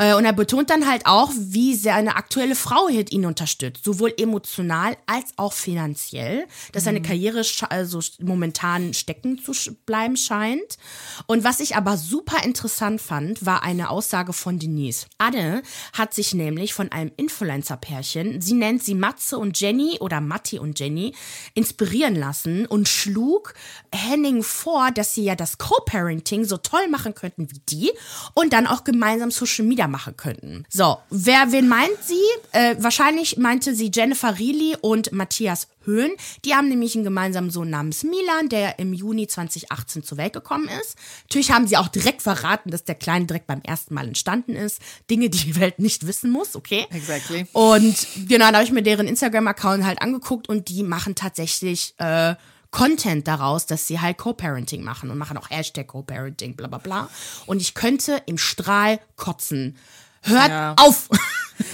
Äh, Und er betont dann halt auch, wie seine aktuelle Frau halt ihn unterstützt, sowohl emotional als auch finanziell, dass seine Karriere sche- also momentan stecken zu bleiben scheint. Und was ich aber super interessant fand, war eine Aussage von Denise. Anne hat sich nämlich von einem Influencer-Pärchen, sie nennt sie Matze und Jenny oder Matti und Jenny, inspirieren lassen und schlug Henning vor, dass sie ja das Co-Parenting so toll machen könnten wie die und dann auch gemeinsam Social Media machen könnten. So, wer wen meint sie? Äh, wahrscheinlich meinte sie Jennifer Reilly und Matthias Höhn. Die haben nämlich einen gemeinsamen Sohn namens Milan, der im Juni 2018 zur Welt gekommen ist. Natürlich haben sie auch direkt verraten, dass der Kleine direkt beim ersten Mal entstanden ist. Dinge, die die Welt nicht wissen muss, okay? Exactly. Und genau, da habe ich mir deren Instagram-Account halt angeguckt und die machen tatsächlich äh, Content daraus, dass sie halt Co-Parenting machen und machen auch Hashtag Co-Parenting, bla bla bla. Und ich könnte im Strahl kotzen. Hört Ja. auf!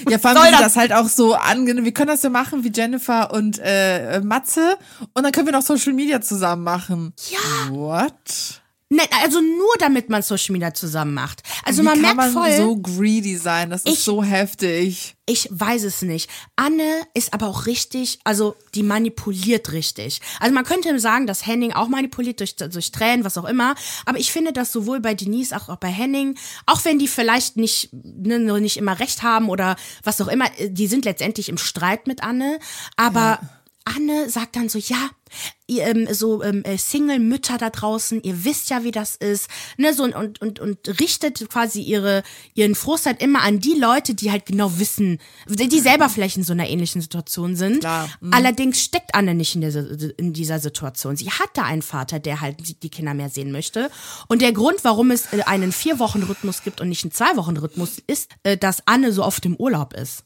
Ja, vor allem Soll das- das halt auch so angenehm. Wir können das ja machen wie Jennifer und äh, Matze und dann können wir noch Social Media zusammen machen. Ja. What? Nein, also nur damit man Social Media zusammen macht. Also Wie man kann merkt man voll, so greedy sein? Das ist Ich- so heftig. ich weiß es nicht. Anne ist aber auch richtig, also die manipuliert richtig. Also man könnte sagen, dass Henning auch manipuliert durch, durch Tränen, was auch immer. Aber ich finde, dass sowohl bei Denise als auch bei Henning, auch wenn die vielleicht nicht, ne, nicht immer recht haben oder was auch immer, die sind letztendlich im Streit mit Anne. Aber Anne sagt dann so, ja, ihr, ähm, so ähm, äh, Single-Mütter da draußen, ihr wisst ja, wie das ist, ne, so und, und, und, und richtet quasi ihre, ihren Frust halt immer an die Leute, die halt genau wissen, die selber vielleicht in so einer ähnlichen Situation sind. Klar. Mhm. Allerdings steckt Anne nicht in dieser, in dieser Situation. Sie hat da einen Vater, der halt die- die Kinder mehr sehen möchte. Und der Grund, warum es äh, einen Vier-Wochen-Rhythmus gibt und nicht einen Zwei-Wochen-Rhythmus, ist, äh, dass Anne so oft im Urlaub ist.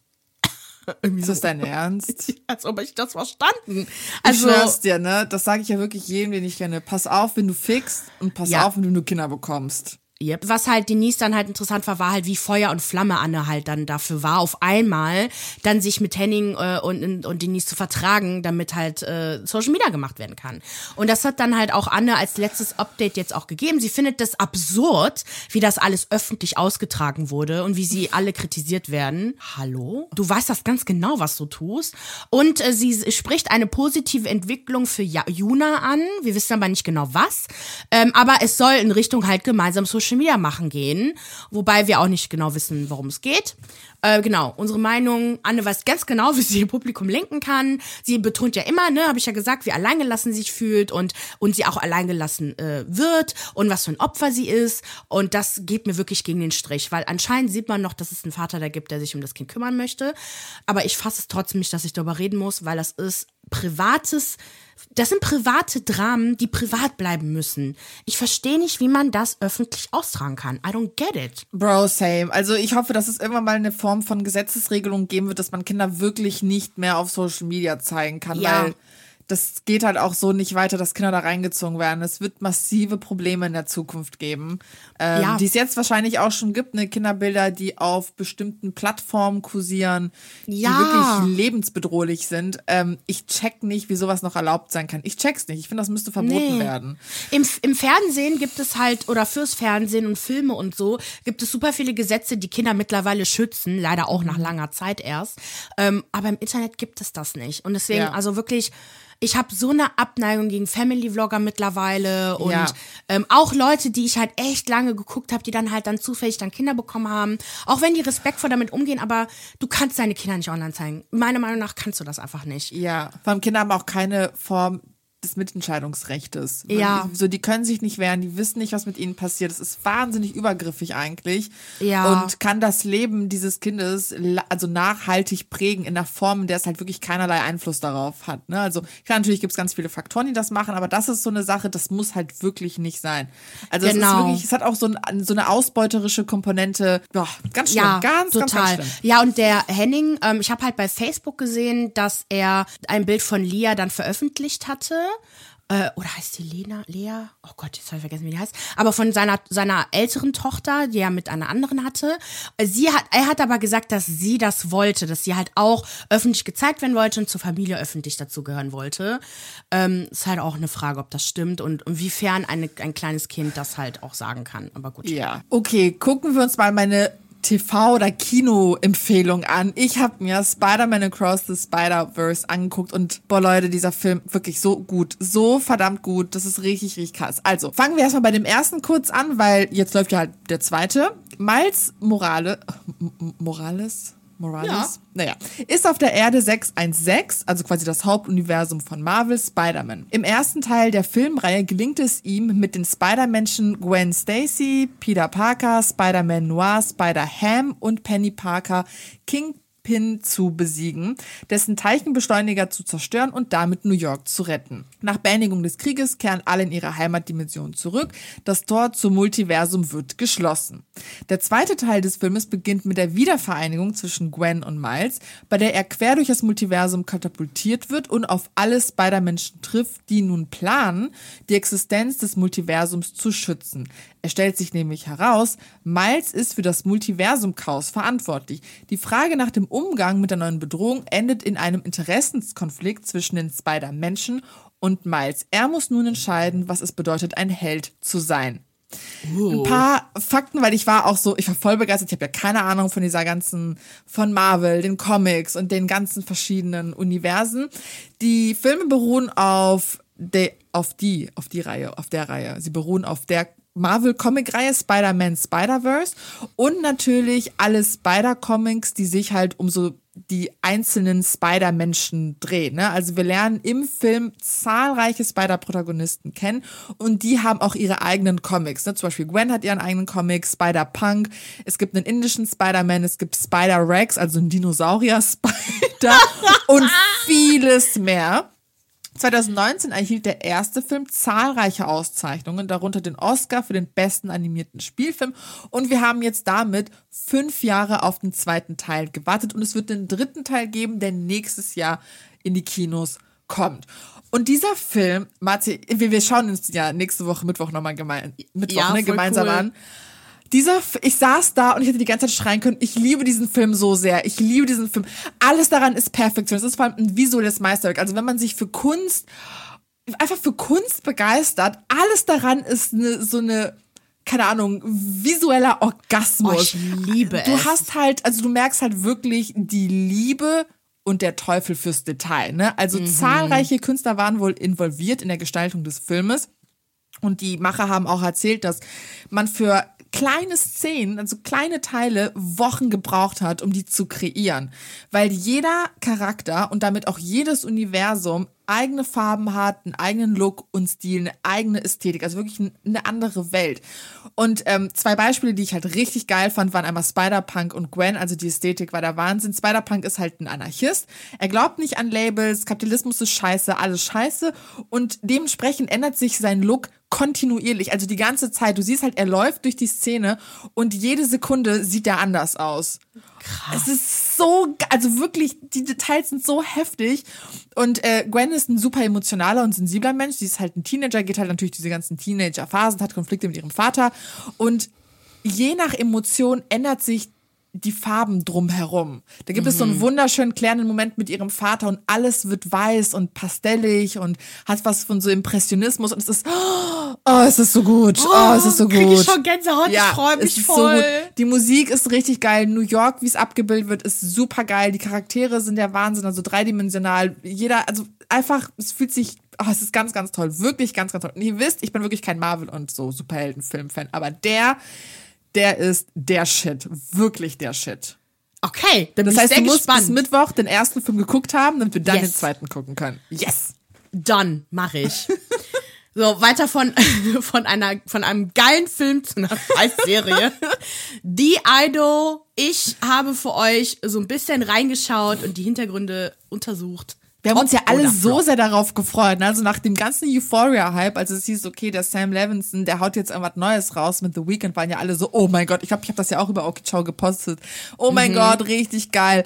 Ist das dein Ernst? Als ob ich das verstanden. Also, ich schwör's dir, ne? Das sage ich ja wirklich jedem, den ich kenne. Pass auf, wenn du fixst und pass Ja. auf, wenn du nur Kinder bekommst. Yep. Was halt Denise dann halt interessant war, war halt, wie Feuer und Flamme Anne halt dann dafür war, auf einmal dann sich mit Henning äh, und, und Denise zu vertragen, damit halt äh, Social Media gemacht werden kann. Und das hat dann halt auch Anne als letztes Update jetzt auch gegeben. Sie findet das absurd, wie das alles öffentlich ausgetragen wurde und wie sie alle kritisiert werden. Hallo? Du weißt das ganz genau, was du tust. Und äh, sie spricht eine positive Entwicklung für ja Juna an. Wir wissen aber nicht genau was. Ähm, aber es soll in Richtung halt gemeinsam Social Media machen gehen. Wobei wir auch nicht genau wissen, worum es geht. Äh, genau, unsere Meinung, Anne weiß ganz genau, wie sie ihr Publikum lenken kann. Sie betont ja immer, ne, habe ich ja gesagt, wie alleingelassen sie sich fühlt und, und sie auch alleingelassen äh, wird und was für ein Opfer sie ist. Und das geht mir wirklich gegen den Strich, weil anscheinend sieht man noch, dass es einen Vater da gibt, der sich um das Kind kümmern möchte. Aber ich fasse es trotzdem nicht, dass ich darüber reden muss, weil das ist privates, das sind private Dramen, die privat bleiben müssen. Ich verstehe nicht, wie man das öffentlich austragen kann. I don't get it. Bro, same. Also ich hoffe, dass es irgendwann mal eine Form von Gesetzesregelung geben wird, dass man Kinder wirklich nicht mehr auf Social Media zeigen kann, Ja. weil das geht halt auch so nicht weiter, dass Kinder da reingezogen werden. Es wird massive Probleme in der Zukunft geben, ähm, Ja. die es jetzt wahrscheinlich auch schon gibt, ne Kinderbilder, die auf bestimmten Plattformen kursieren, Ja. die wirklich lebensbedrohlich sind. Ähm, ich check nicht, wie sowas noch erlaubt sein kann. Ich check's nicht. Ich finde, das müsste verboten Nee. werden. Im, Im Fernsehen gibt es halt, oder fürs Fernsehen und Filme und so, gibt es super viele Gesetze, die Kinder mittlerweile schützen, leider auch nach langer Zeit erst. Ähm, aber im Internet gibt es das nicht. Und deswegen, Ja. also wirklich, ich habe so eine Abneigung gegen Family-Vlogger mittlerweile und Ja. ähm, auch Leute, die ich halt echt lange geguckt habe, die dann halt dann zufällig dann Kinder bekommen haben. Auch wenn die respektvoll damit umgehen, aber du kannst deine Kinder nicht online zeigen. Meiner Meinung nach kannst du das einfach nicht. Ja, vor allem Kinder haben auch keine Form des Mitentscheidungsrechtes. Ja. So, die können sich nicht wehren, die wissen nicht, was mit ihnen passiert. Das ist wahnsinnig übergriffig eigentlich. Ja. Und kann das Leben dieses Kindes also nachhaltig prägen in einer Form, in der es halt wirklich keinerlei Einfluss darauf hat. Ne? Also klar, natürlich gibt es ganz viele Faktoren, die das machen, aber das ist so eine Sache, das muss halt wirklich nicht sein. Also es ist Genau. wirklich, es hat auch so, ein, so eine ausbeuterische Komponente. Boah, ganz schlimm, Ja, ganz, ganz, total. ganz schlimm. ja, und der Henning, ähm, ich habe halt bei Facebook gesehen, dass er ein Bild von Lia dann veröffentlicht hatte. Äh, oder heißt die Lena? Lea? Oh Gott, jetzt habe ich vergessen, wie die heißt. Aber von seiner, seiner älteren Tochter, die er mit einer anderen hatte. Äh, Sie hat, er hat aber gesagt, dass sie das wollte, dass sie halt auch öffentlich gezeigt werden wollte und zur Familie öffentlich dazugehören wollte. Ähm, ist halt auch eine Frage, ob das stimmt und inwiefern eine, ein kleines Kind das halt auch sagen kann. Aber gut. Ja. Okay, gucken wir uns mal meine TV- oder Kino-Empfehlung an. Ich habe mir Spider-Man Across the Spider-Verse angeguckt und boah Leute, dieser Film wirklich so gut, so verdammt gut, das ist richtig, richtig krass. Also, fangen wir erstmal bei dem ersten kurz an, weil jetzt läuft ja halt der zweite. Miles Morale, Morales? Morales? Ja. Naja, ist auf der Erde 616, also quasi das Hauptuniversum von Marvel, Spider-Man. Im ersten Teil der Filmreihe gelingt es ihm, mit den Spider-Menschen Gwen Stacy, Peter Parker, Spider-Man Noir, Spider-Ham und Penny Parker Kingpin zu besiegen, dessen Teilchenbeschleuniger zu zerstören und damit New York zu retten. Nach Beendigung des Krieges kehren alle in ihre Heimatdimension zurück. Das Tor zum Multiversum wird geschlossen. Der zweite Teil des Filmes beginnt mit der Wiedervereinigung zwischen Gwen und Miles, bei der er quer durch das Multiversum katapultiert wird und auf alle Spider-Menschen trifft, die nun planen, die Existenz des Multiversums zu schützen. Es stellt sich nämlich heraus, Miles ist für das Multiversum-Chaos verantwortlich. Die Frage nach dem Umgang mit der neuen Bedrohung endet in einem Interessenskonflikt zwischen den Spider-Menschen und Miles. Er muss nun entscheiden, was es bedeutet, ein Held zu sein. Ein paar Fakten, weil ich war auch so, ich war voll begeistert. Ich habe ja keine Ahnung von dieser ganzen, von Marvel, den Comics und den ganzen verschiedenen Universen. Die Filme beruhen auf, de, auf die, auf die Reihe, auf der Reihe. Sie beruhen auf der Marvel-Comic-Reihe Spider-Man Spider-Verse und natürlich alle Spider-Comics, die sich halt um so die einzelnen Spider-Menschen drehen. Ne? Also wir lernen im Film zahlreiche Spider-Protagonisten kennen und die haben auch ihre eigenen Comics. Ne? Zum Beispiel Gwen hat ihren eigenen Comic, Spider-Punk, es gibt einen indischen Spider-Man, es gibt Spider-Rex, also einen Dinosaurier-Spider und vieles mehr. 2019 erhielt der erste Film zahlreiche Auszeichnungen, darunter den Oscar für den besten animierten Spielfilm. Und wir haben jetzt damit fünf Jahre auf den zweiten Teil gewartet. Und es wird den dritten Teil geben, der nächstes Jahr in die Kinos kommt. Und dieser Film, Marzi, wir, wir schauen uns ja nächste Woche Mittwoch nochmal gemein, Mittwoch, Ja, ne, gemeinsam cool. an. Dieser, F- ich saß da und ich hätte die ganze Zeit schreien können, ich liebe diesen Film so sehr. Ich liebe diesen Film. Alles daran ist Perfektion. Es ist vor allem ein visuelles Meisterwerk. Also wenn man sich für Kunst, einfach für Kunst begeistert, alles daran ist eine, so eine, keine Ahnung, visueller Orgasmus. Oh, ich liebe du es. hast halt, also du merkst halt wirklich die Liebe und der Teufel fürs Detail. Ne? Mhm. Also zahlreiche Künstler waren wohl involviert in der Gestaltung des Filmes. Und die Macher haben auch erzählt, dass man für kleine Szenen, also kleine Teile, Wochen gebraucht hat, um die zu kreieren. Weil jeder Charakter und damit auch jedes Universum eigene Farben hat, einen eigenen Look und Stil, eine eigene Ästhetik, also wirklich ein- eine andere Welt. Und ähm, zwei Beispiele, die ich halt richtig geil fand, waren einmal Spider-Punk und Gwen, also die Ästhetik war der Wahnsinn. Spider-Punk ist halt ein Anarchist, er glaubt nicht an Labels, Kapitalismus ist scheiße, alles scheiße und dementsprechend ändert sich sein Look kontinuierlich, also die ganze Zeit. Du siehst halt, er läuft durch die Szene und jede Sekunde sieht er anders aus. Krass. Es ist so, also wirklich, die Details sind so heftig. Und äh, Gwen ist ein super emotionaler und sensibler Mensch. Sie ist halt ein Teenager, geht halt natürlich diese ganzen Teenager-Phasen, hat Konflikte mit ihrem Vater. Und je nach Emotion ändert sich die Farben drumherum. Da gibt es so einen wunderschönen klärenden Moment mit ihrem Vater und alles wird weiß und pastellig und hat was von so Impressionismus und es ist, oh, es ist so gut, oh, es ist so krieg gut. ich schon Gänsehaut, ich freu mich voll. So. Die Musik ist richtig geil. New York, wie es abgebildet wird, ist super geil. Die Charaktere sind der Wahnsinn, also dreidimensional. Jeder, also einfach, es fühlt sich, oh, es ist ganz, ganz toll. Wirklich ganz, ganz toll. Und ihr wisst, ich bin wirklich kein Marvel- und so Superhelden-Film-Fan, aber der, der ist der Shit. Wirklich der Shit. Okay, dann Das bin ich heißt, sehr du musst gespannt. bis Mittwoch den ersten Film geguckt haben, damit wir dann Yes. den zweiten gucken können. Yes! Done, mache ich. So, weiter von, von einer, von einem geilen Film zu einer Scheißserie. The Idol. Ich habe für euch so ein bisschen reingeschaut und die Hintergründe untersucht. Wir haben uns ja alle so Flop? sehr darauf gefreut. ne? Also nach dem ganzen Euphoria-Hype, als es hieß, okay, der Sam Levinson, der haut jetzt irgendwas Neues raus mit The Weeknd, waren ja alle so, oh mein Gott, ich glaube, ich habe das ja auch über Okichau gepostet. Oh Mhm. mein Gott, richtig geil.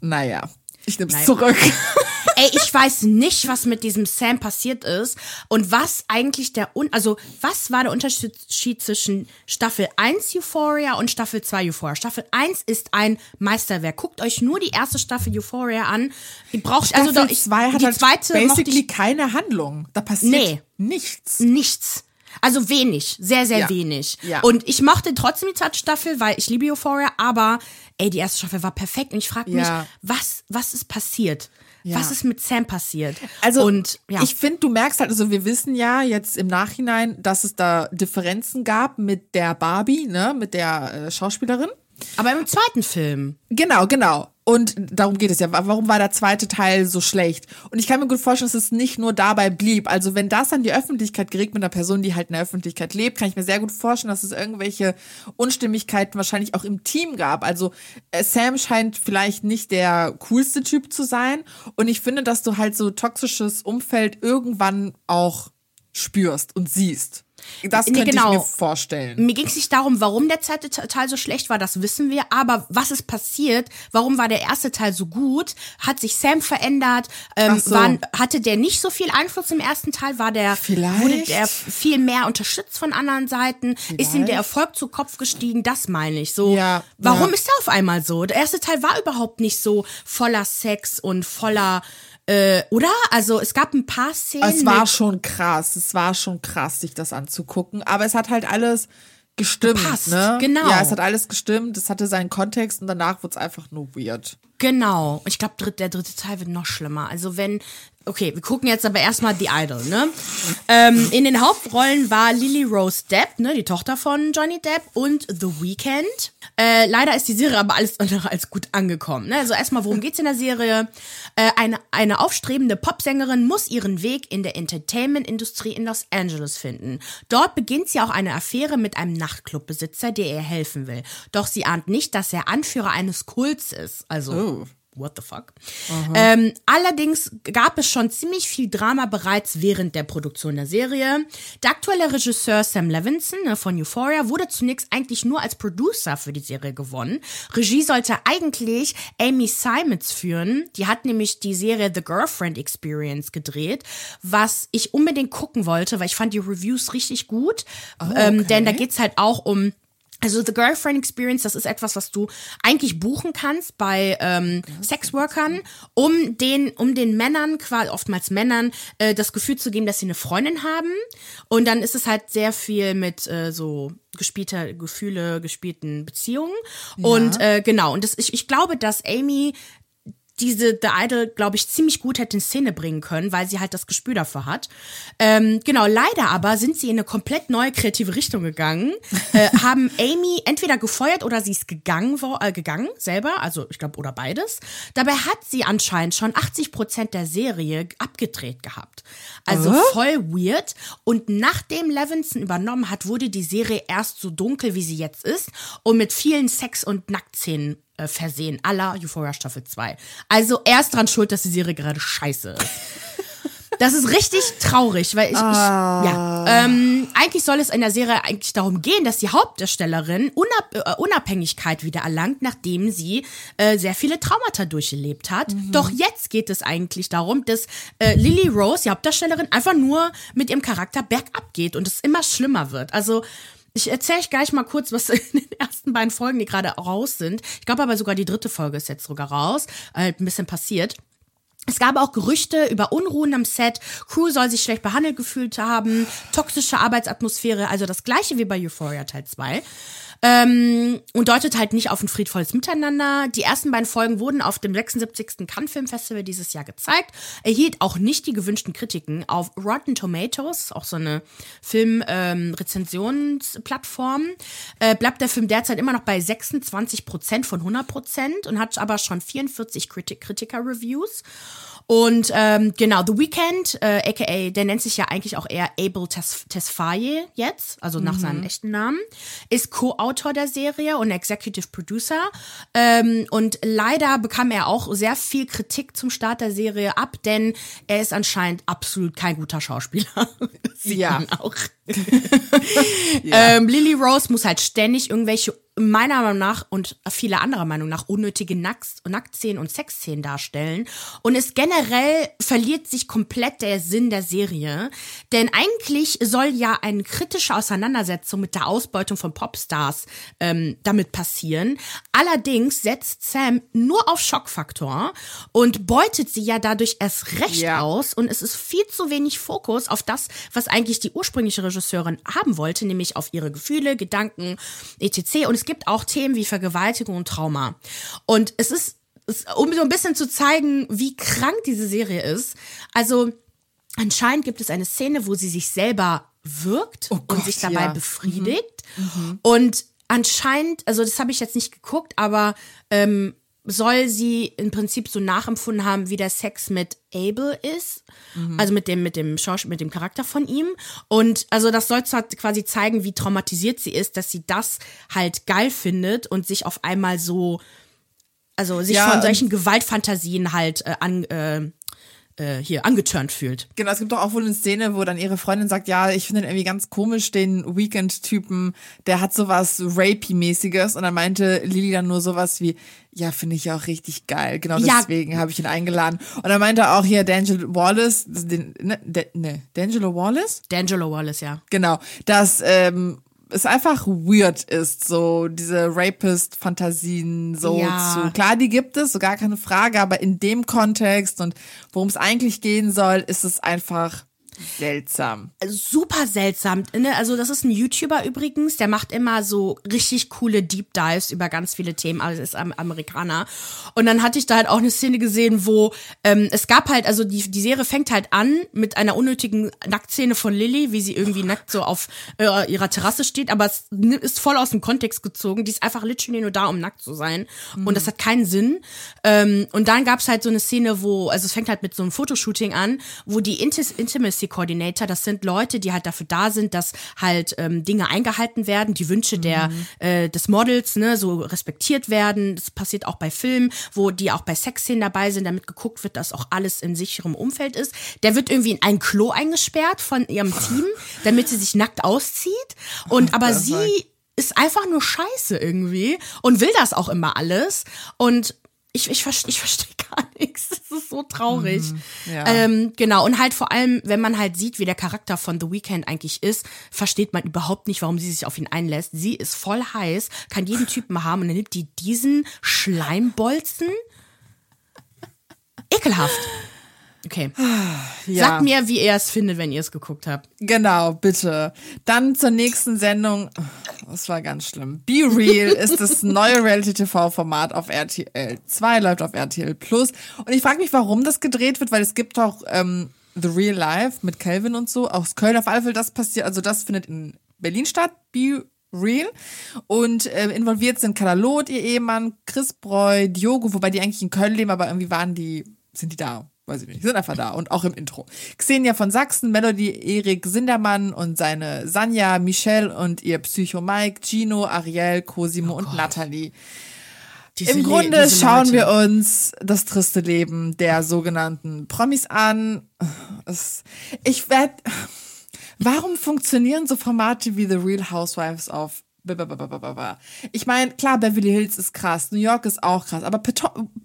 Naja, ich nehme es Naja. zurück. Ey, ich weiß nicht, was mit diesem Sam passiert ist und was eigentlich der Un also was war der Unterschied zwischen Staffel 1 Euphoria und Staffel 2 Euphoria? Staffel 1 ist ein Meisterwerk. Guckt euch nur die erste Staffel Euphoria an. Ihr braucht also Staffel doch ich, zwei hat die halt zweite mochte basically keine Handlung. Da passiert Nee. nichts. nichts. Also wenig, sehr, sehr Ja. wenig. Ja. Und ich mochte trotzdem die zweite Staffel, weil ich liebe Euphoria, aber ey, die erste Staffel war perfekt und ich frage mich, Ja. was, was ist passiert? Ja. Was ist mit Sam passiert? Also und ja. ich finde, du merkst halt, also wir wissen ja jetzt im Nachhinein, dass es da Differenzen gab mit der Barbie, ne, mit der äh, Schauspielerin. aber im zweiten Film. Genau, genau. Und darum geht es ja. Warum war der zweite Teil so schlecht? Und ich kann mir gut vorstellen, dass es nicht nur dabei blieb. Also wenn das an die Öffentlichkeit gerät mit einer Person, die halt in der Öffentlichkeit lebt, kann ich mir sehr gut vorstellen, dass es irgendwelche Unstimmigkeiten wahrscheinlich auch im Team gab. Also äh, Sam scheint vielleicht nicht der coolste Typ zu sein. Und ich finde, dass du halt so toxisches Umfeld irgendwann auch spürst und siehst. Das Nee, könnte genau. ich mir vorstellen. Mir ging es nicht darum, warum der zweite Te- Teil so schlecht war, das wissen wir, aber was ist passiert? Warum war der erste Teil so gut? Hat sich Sam verändert? Ähm, so. waren, hatte der nicht so viel Einfluss im ersten Teil? War der, Vielleicht. wurde der viel mehr unterstützt von anderen Seiten? Ist ihm der Vielleicht. Erfolg zu Kopf gestiegen? Das meine ich. So, Ja, warum ja. ist der auf einmal so? Der erste Teil war überhaupt nicht so voller Sex und voller, äh, oder? Also es gab ein paar Szenen. Es war schon krass, es war schon krass, sich das anzugucken. Aber es hat halt alles gestimmt, Gepasst, ne? genau. Ja, es hat alles gestimmt, es hatte seinen Kontext und danach wurde es einfach nur weird. Genau. Ich glaube, dritt, der dritte Teil wird noch schlimmer. Also wenn, okay, wir gucken jetzt aber erstmal The Idol, ne? Ähm, in den Hauptrollen war Lily Rose Depp, ne, die Tochter von Johnny Depp und The Weeknd. Äh, leider ist die Serie aber alles andere als gut angekommen. Ne? Also erstmal, worum geht's in der Serie? Äh, eine, eine aufstrebende Popsängerin muss ihren Weg in der Entertainment-Industrie in Los Angeles finden. Dort beginnt sie auch eine Affäre mit einem Nachtclubbesitzer, der ihr helfen will. Doch sie ahnt nicht, dass er Anführer eines Kults ist. Also Oh. What the fuck? Ähm, allerdings gab es schon ziemlich viel Drama bereits während der Produktion der Serie. Der aktuelle Regisseur Sam Levinson ne, von Euphoria wurde zunächst eigentlich nur als Producer für die Serie gewonnen. Regie sollte eigentlich Amy Simons führen. Die hat nämlich die Serie The Girlfriend Experience gedreht, was ich unbedingt gucken wollte, weil ich fand die Reviews richtig gut. ähm, denn da geht's halt auch um also The Girlfriend Experience, das ist etwas, was du eigentlich buchen kannst bei ähm, Sexworkern, um den, um den Männern, quasi oftmals Männern, äh, das Gefühl zu geben, dass sie eine Freundin haben. Und dann ist es halt sehr viel mit äh, so gespielter Gefühle, gespielten Beziehungen. Und äh, genau, und das, ich, ich glaube, dass Amy diese The Idol, glaube ich, ziemlich gut hätte in Szene bringen können, weil sie halt das Gespür dafür hat. Ähm, genau, leider aber sind sie in eine komplett neue kreative Richtung gegangen, äh, haben Amy entweder gefeuert oder sie ist gegangen, äh, gegangen selber, also ich glaube, oder beides. Dabei hat sie anscheinend schon 80 Prozent der Serie abgedreht gehabt. Also voll weird. Und nachdem Levinson übernommen hat, wurde die Serie erst so dunkel, wie sie jetzt ist und mit vielen Sex- und Nacktszenen äh, versehen, aller Euphoria Staffel 2. Also er ist dran schuld, dass die Serie gerade scheiße ist. Das ist richtig traurig, weil ich, ich ja, ähm, eigentlich soll es in der Serie eigentlich darum gehen, dass die Hauptdarstellerin Unab äh, Unabhängigkeit wieder erlangt, nachdem sie äh, sehr viele Traumata durchgelebt hat. Doch jetzt geht es eigentlich darum, dass äh, Lily Rose, die Hauptdarstellerin, einfach nur mit ihrem Charakter bergab geht und es immer schlimmer wird. Also Ich erzähle euch gleich mal kurz, was in den ersten beiden Folgen, die gerade raus sind. Ich glaube aber sogar die dritte Folge ist jetzt sogar raus. Halt ein bisschen passiert. Es gab auch Gerüchte über Unruhen am Set. Crew soll sich schlecht behandelt gefühlt haben. Toxische Arbeitsatmosphäre. Also das gleiche wie bei Euphoria Teil 2. Ähm, und deutet halt nicht auf ein friedvolles Miteinander. Die ersten beiden Folgen wurden auf dem 76. Cannes Film Festival dieses Jahr gezeigt, erhielt auch nicht die gewünschten Kritiken. Auf Rotten Tomatoes, auch so eine Filmrezensionsplattform, ähm, äh, bleibt der Film derzeit immer noch bei 26 Prozent von 100 Prozent und hat aber schon 44 Kritik Kritiker-Reviews. Und ähm, genau, The Weeknd, äh, aka, der nennt sich ja eigentlich auch eher Abel Tesfaye jetzt, also nach mhm. seinem echten Namen, ist Co-Autor der Serie und Executive Producer. Ähm, und leider bekam er auch sehr viel Kritik zum Start der Serie ab, denn er ist anscheinend absolut kein guter Schauspieler. Das sieht ja. man auch. ja. ähm, Lily Rose muss halt ständig irgendwelche meiner Meinung nach und viele anderer Meinung nach unnötige Nackt Nacktszenen und Sexszenen darstellen. Und es generell verliert sich komplett der Sinn der Serie. Denn eigentlich soll ja eine kritische Auseinandersetzung mit der Ausbeutung von Popstars ähm, damit passieren. Allerdings setzt Sam nur auf Schockfaktor und beutet sie ja dadurch erst recht ja. aus. Und es ist viel zu wenig Fokus auf das, was eigentlich die ursprüngliche Regisseurin haben wollte, nämlich auf ihre Gefühle, Gedanken, etc. Und es gibt auch Themen wie Vergewaltigung und Trauma. Und es ist, um so ein bisschen zu zeigen, wie krank diese Serie ist. Also, anscheinend gibt es eine Szene, wo sie sich selber wirkt oh Gott, und sich dabei ja. befriedigt. Mhm. Mhm. Und anscheinend, also das habe ich jetzt nicht geguckt, aber ähm, soll sie im Prinzip so nachempfunden haben, wie der Sex mit Abel ist, mhm. also mit dem mit dem Schauspiel, mit dem Charakter von ihm und also das soll zwar quasi zeigen, wie traumatisiert sie ist, dass sie das halt geil findet und sich auf einmal so also sich ja, von solchen Gewaltfantasien halt äh, an äh, äh, hier angeturnt fühlt. Genau, es gibt doch auch wohl eine Szene, wo dann ihre Freundin sagt, ja, ich finde irgendwie ganz komisch den Weekend-Typen, der hat sowas Rapey-mäßiges und dann meinte Lili dann nur sowas wie, ja, finde ich auch richtig geil. Genau ja. deswegen habe ich ihn eingeladen. Und dann meinte auch hier D'Angelo Wallace, den, ne, ne, D'Angelo Wallace? D'Angelo Wallace, ja. Genau, dass ähm, es einfach weird ist, so diese Rapist-Fantasien so ja. zu. Klar, die gibt es, so gar keine Frage, aber in dem Kontext und worum es eigentlich gehen soll, ist es einfach seltsam. Super seltsam. Ne? Also das ist ein YouTuber übrigens, der macht immer so richtig coole Deep Dives über ganz viele Themen, also ist Amerikaner. Und dann hatte ich da halt auch eine Szene gesehen, wo ähm, es gab halt, also die, die Serie fängt halt an mit einer unnötigen Nacktszene von Lilly, wie sie irgendwie nackt so auf äh, ihrer Terrasse steht, aber es ist voll aus dem Kontext gezogen. Die ist einfach literally nur da, um nackt zu sein. Mhm. Und das hat keinen Sinn. Ähm, und dann gab es halt so eine Szene, wo, also es fängt halt mit so einem Fotoshooting an, wo die Intimacy Coordinator, das sind Leute, die halt dafür da sind, dass halt ähm, Dinge eingehalten werden, die Wünsche mhm. der äh, des Models ne, so respektiert werden. Das passiert auch bei Filmen, wo die auch bei Sexszenen dabei sind, damit geguckt wird, dass auch alles in sicherem Umfeld ist. Der wird irgendwie in ein Klo eingesperrt von ihrem Team, damit sie sich nackt auszieht. Und aber sie ist einfach nur scheiße irgendwie und will das auch immer alles. Und ich, ich, verstehe, ich verstehe gar nichts. Das ist so traurig. Mhm, ja. ähm, genau, und halt vor allem, wenn man halt sieht, wie der Charakter von The Weeknd eigentlich ist, versteht man überhaupt nicht, warum sie sich auf ihn einlässt. Sie ist voll heiß, kann jeden Typen haben und dann nimmt die diesen Schleimbolzen. Ekelhaft. Okay. Ja. Sagt mir, wie ihr es findet, wenn ihr es geguckt habt. Genau, bitte. Dann zur nächsten Sendung. Das war ganz schlimm. Be Real ist das neue Reality-TV-Format auf RTL 2, läuft auf RTL Plus. Und ich frage mich, warum das gedreht wird, weil es gibt auch ähm, The Real Life mit Calvin und so. Aus Köln auf alle Fälle das passiert. Also das findet in Berlin statt. Be Real. Und äh, involviert sind Kadalot, ihr Ehemann, Chris Breu, Diogo, wobei die eigentlich in Köln leben, aber irgendwie waren die, sind die da weiß ich nicht, sind einfach da und auch im Intro. Xenia von Sachsen, Melody, Erik Sindermann und seine Sanja, Michelle und ihr Psycho Mike, Gino, Ariel, Cosimo oh und Natalie. Diese Im Grunde Le schauen Leute. wir uns das triste Leben der sogenannten Promis an. Ich werde. Warum funktionieren so Formate wie The Real Housewives auf ich meine, klar, Beverly Hills ist krass, New York ist auch krass, aber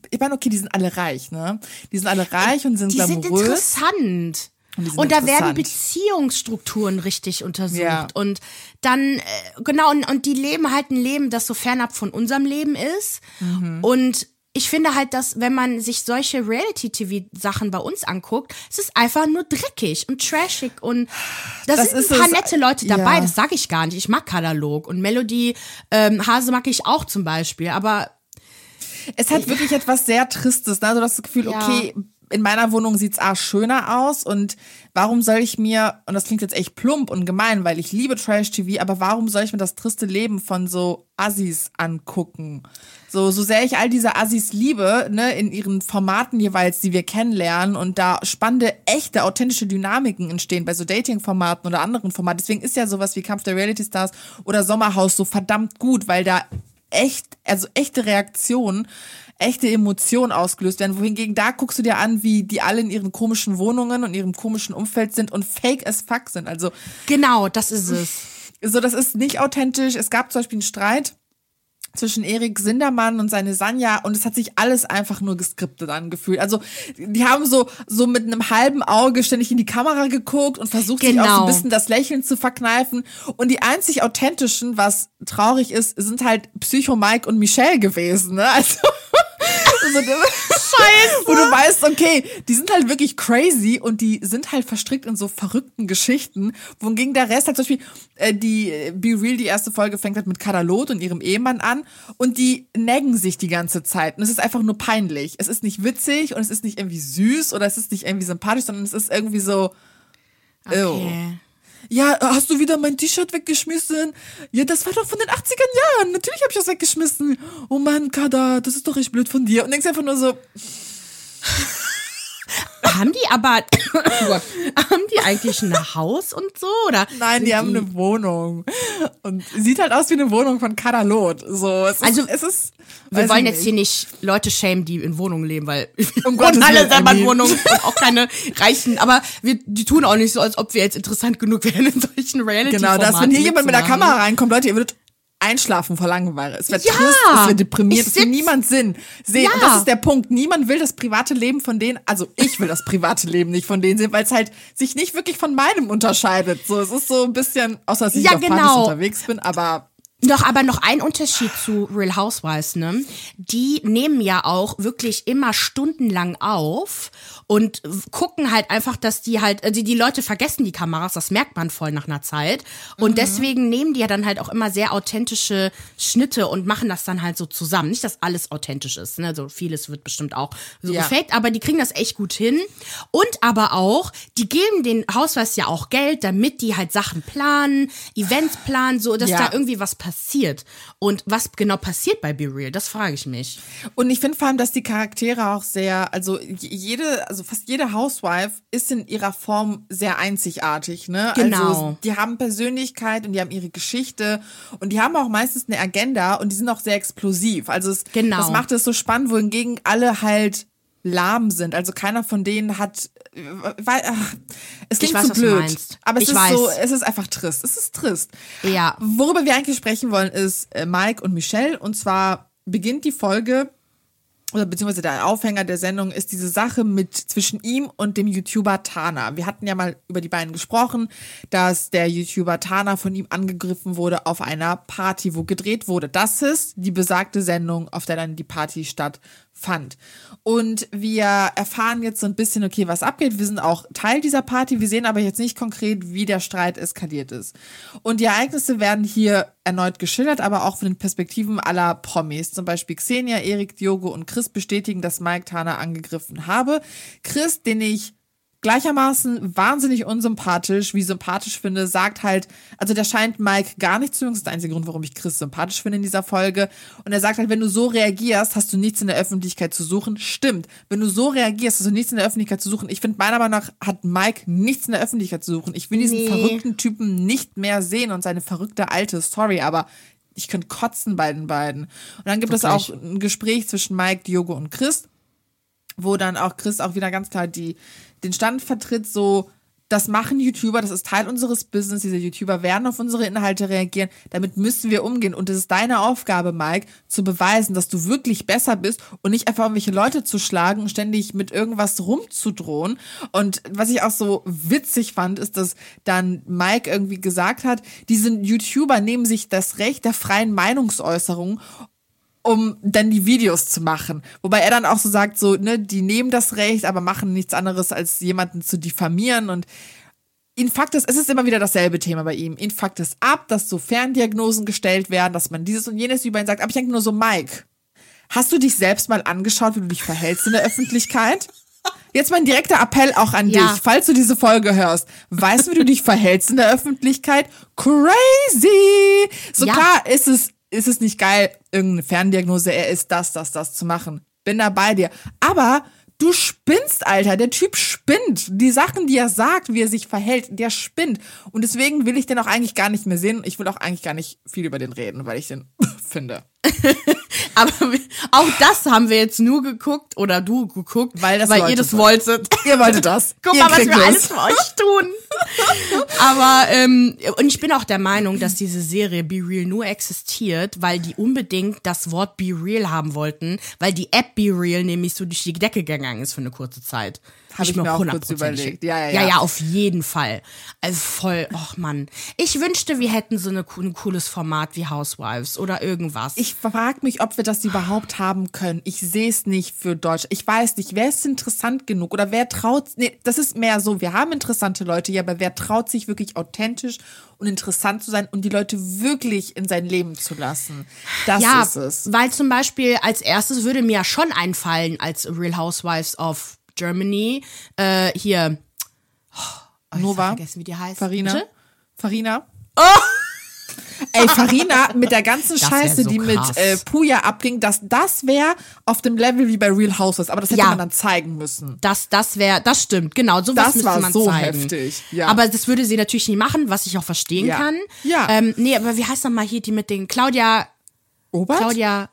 ich meine, okay, die sind alle reich, ne? Die sind alle reich und sind die glamourös. Die sind interessant. Und da werden Beziehungsstrukturen richtig untersucht. Ja. Und dann, äh, genau, und, und die leben halt ein Leben, das so fernab von unserem Leben ist. Mhm. Und ich finde halt, dass wenn man sich solche Reality-TV-Sachen bei uns anguckt, es ist einfach nur dreckig und trashig und das, das sind ein paar nette Leute dabei, ja. das sage ich gar nicht. Ich mag Katalog und Melody ähm, Hase mag ich auch zum Beispiel, aber es hat wirklich etwas sehr Tristes, ne? Also das Gefühl, ja. okay, in meiner Wohnung sieht's a schöner aus und warum soll ich mir und das klingt jetzt echt plump und gemein, weil ich liebe Trash TV, aber warum soll ich mir das triste Leben von so Assis angucken? So so sehr ich all diese Assis liebe, ne, in ihren Formaten jeweils, die wir kennenlernen und da spannende, echte, authentische Dynamiken entstehen bei so Dating Formaten oder anderen Formaten. Deswegen ist ja sowas wie Kampf der Reality Stars oder Sommerhaus so verdammt gut, weil da echt, also echte Reaktionen echte Emotionen ausgelöst werden. Wohingegen da guckst du dir an, wie die alle in ihren komischen Wohnungen und ihrem komischen Umfeld sind und fake as fuck sind. Also genau, das ist es. So, das ist nicht authentisch. Es gab zum Beispiel einen Streit zwischen Erik Sindermann und seine Sanja und es hat sich alles einfach nur geskriptet angefühlt. Also die haben so so mit einem halben Auge ständig in die Kamera geguckt und versucht genau. sich auch so ein genau. bisschen das Lächeln zu verkneifen und die einzig authentischen, was traurig ist, sind halt Psycho Mike und Michelle gewesen, ne? Also so, Scheiße. Wo du weißt, okay, die sind halt wirklich crazy und die sind halt verstrickt in so verrückten Geschichten, wohingegen der Rest halt zum Beispiel, äh, die äh, Be Real, die erste Folge fängt halt mit Kadalot und ihrem Ehemann an und die neggen sich die ganze Zeit und es ist einfach nur peinlich. Es ist nicht witzig und es ist nicht irgendwie süß oder es ist nicht irgendwie sympathisch, sondern es ist irgendwie so, okay. Ew ja, hast du wieder mein T-Shirt weggeschmissen? Ja, das war doch von den 80er Jahren. Natürlich habe ich das weggeschmissen. Oh Mann, Kada, das ist doch echt blöd von dir. Und denkst einfach nur so. Haben die aber, haben die eigentlich ein Haus und so, oder? Nein, die, die haben eine Wohnung. Und sieht halt aus wie eine Wohnung von Kadalot. So, es also, ist, es ist, wir wollen jetzt hier nicht Leute schämen, die in Wohnungen leben, weil um Gottes alle selber in Wohnungen und auch keine reichen, aber wir, die tun auch nicht so, als ob wir jetzt interessant genug wären in solchen reality Genau, dass wenn hier jemand mit der Kamera reinkommt, Leute, ihr würdet einschlafen vor Langeweile. Es wird ja, trist, es wird deprimiert, es will niemand Sinn sehen. Ja. Und das ist der Punkt. Niemand will das private Leben von denen, also ich will das private Leben nicht von denen sehen, weil es halt sich nicht wirklich von meinem unterscheidet. So, es ist so ein bisschen, außer dass ich ja, auf genau. Partys unterwegs bin, aber doch, aber noch ein Unterschied zu Real Housewives, ne? Die nehmen ja auch wirklich immer stundenlang auf und gucken halt einfach, dass die halt, also die Leute vergessen die Kameras, das merkt man voll nach einer Zeit. Und mhm. deswegen nehmen die ja dann halt auch immer sehr authentische Schnitte und machen das dann halt so zusammen. Nicht, dass alles authentisch ist, ne? So vieles wird bestimmt auch so ja. gefaked, aber die kriegen das echt gut hin. Und aber auch, die geben den Housewives ja auch Geld, damit die halt Sachen planen, Events planen, so, dass ja. da irgendwie was passiert. Und was genau passiert bei Be Real, das frage ich mich. Und ich finde vor allem, dass die Charaktere auch sehr, also jede, also fast jede Housewife ist in ihrer Form sehr einzigartig, ne? Genau. Also die haben Persönlichkeit und die haben ihre Geschichte und die haben auch meistens eine Agenda und die sind auch sehr explosiv. Also es, genau. das macht es so spannend, wohingegen alle halt lahm sind. Also keiner von denen hat, weil, ach, es klingt weiß, zu blöd, aber es ich ist weiß. so, es ist einfach trist. Es ist trist. Ja. Worüber wir eigentlich sprechen wollen, ist äh, Mike und Michelle und zwar beginnt die Folge oder beziehungsweise der Aufhänger der Sendung ist diese Sache mit zwischen ihm und dem YouTuber Tana. Wir hatten ja mal über die beiden gesprochen, dass der YouTuber Tana von ihm angegriffen wurde auf einer Party, wo gedreht wurde. Das ist die besagte Sendung, auf der dann die Party stattfand. Und wir erfahren jetzt so ein bisschen, okay, was abgeht. Wir sind auch Teil dieser Party. Wir sehen aber jetzt nicht konkret, wie der Streit eskaliert ist. Und die Ereignisse werden hier erneut geschildert, aber auch von den Perspektiven aller Promis. Zum Beispiel Xenia, Erik, Diogo und Chris bestätigen, dass Mike Tana angegriffen habe. Chris, den ich gleichermaßen wahnsinnig unsympathisch, wie sympathisch finde, sagt halt, also der scheint Mike gar nicht zu mögen. Das ist der einzige Grund, warum ich Chris sympathisch finde in dieser Folge. Und er sagt halt, wenn du so reagierst, hast du nichts in der Öffentlichkeit zu suchen. Stimmt. Wenn du so reagierst, hast du nichts in der Öffentlichkeit zu suchen. Ich finde, meiner Meinung nach hat Mike nichts in der Öffentlichkeit zu suchen. Ich will diesen nee. verrückten Typen nicht mehr sehen und seine verrückte alte Story, aber ich könnte kotzen bei den beiden. Und dann gibt Wirklich? es auch ein Gespräch zwischen Mike, Diogo und Chris, wo dann auch Chris auch wieder ganz klar die den Stand vertritt, so, Das machen YouTuber, das ist Teil unseres Business. Diese YouTuber werden auf unsere Inhalte reagieren. Damit müssen wir umgehen. Und es ist deine Aufgabe, Mike, zu beweisen, dass du wirklich besser bist und nicht einfach irgendwelche Leute zu schlagen und ständig mit irgendwas rumzudrohen. Und was ich auch so witzig fand, ist, dass dann Mike irgendwie gesagt hat, diese YouTuber nehmen sich das Recht der freien Meinungsäußerung um dann die Videos zu machen. Wobei er dann auch so sagt, so, ne, die nehmen das Recht, aber machen nichts anderes, als jemanden zu diffamieren und ihn fuckt es, es ist immer wieder dasselbe Thema bei ihm. Ihn fuckt es ab, dass so Ferndiagnosen gestellt werden, dass man dieses und jenes über ihn sagt. Aber ich denke nur so, Mike, hast du dich selbst mal angeschaut, wie du dich verhältst in der Öffentlichkeit? Jetzt mein direkter Appell auch an Ja. dich, falls du diese Folge hörst. Weißt du, wie du dich verhältst in der Öffentlichkeit? Crazy! So Ja. klar ist es, ist es nicht geil, irgendeine Ferndiagnose, er ist das, das, das zu machen. Bin da bei dir. Aber du spinnst, Alter. Der Typ spinnt. Die Sachen, die er sagt, wie er sich verhält, der spinnt. Und deswegen will ich den auch eigentlich gar nicht mehr sehen. Ich will auch eigentlich gar nicht viel über den reden, weil ich den finde. Aber auch das haben wir jetzt nur geguckt oder du geguckt, Weil das weil ihr das wolltet. Ihr wolltet das. Guck Ihr mal, was wir es. alles für euch tun. Aber, ähm, und ich bin auch der Meinung, dass diese Serie Be Real nur existiert, weil die unbedingt das Wort Be Real haben wollten, weil die App Be Real nämlich so durch die Decke gegangen ist für eine kurze Zeit. Hab ich mir auch kurz überlegt. Ja, ja, ja. ja. Ja, auf jeden Fall. Also voll, ach Mann. Ich wünschte, wir hätten so eine, ein cooles Format wie Housewives oder irgendwas. Ich frage mich, ob wir das überhaupt haben können. Ich sehe es nicht für Deutsch. Ich weiß nicht, wer ist interessant genug oder wer traut. Nee, das ist mehr so, wir haben interessante Leute, ja, aber wer traut sich wirklich authentisch und interessant zu sein und die Leute wirklich in sein Leben zu lassen? Das ja, ist es. weil zum Beispiel als erstes würde mir ja schon einfallen als Real Housewives of Germany äh, hier oh, Nova? ich vergessen, wie die heißt. Farina? Bitte? Farina? Ey, Farina mit der ganzen Das Scheiße, so die mit krass. äh, Puja abging, das, das wäre auf dem Level wie bei Real Houses, aber das hätte Ja. man dann zeigen müssen. Das, das wäre, das stimmt, genau, sowas Das müsste war man so zeigen. heftig, ja. Aber das würde sie natürlich nie machen, was ich auch verstehen Ja. kann. Ja. Ähm, nee, aber wie heißt noch mal hier die mit den Claudia, Obert? Claudia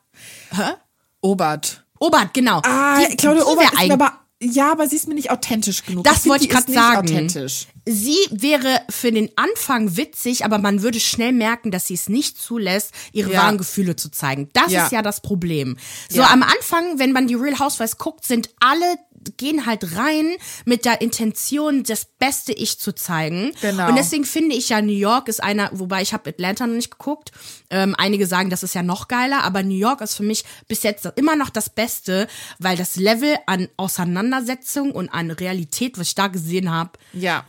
Obert. Obert, genau. Ah, die, Claudia die Obert ist mir aber, ja, aber sie ist mir nicht authentisch genug. Das find, wollte ich nicht sagen. authentisch. Sie wäre für den Anfang witzig, aber man würde schnell merken, dass sie es nicht zulässt, ihre Ja. wahren Gefühle zu zeigen. Das Ja. ist ja das Problem. So Ja. am Anfang, wenn man die Real Housewives guckt, sind alle gehen halt rein mit der Intention, das beste Ich zu zeigen. Genau. Und deswegen finde ich ja, New York ist einer, wobei ich habe Atlanta noch nicht geguckt. Ähm, einige sagen, das ist ja noch geiler, aber New York ist für mich bis jetzt immer noch das Beste, weil das Level an Auseinandersetzung und an Realität, was ich da gesehen habe, Ja.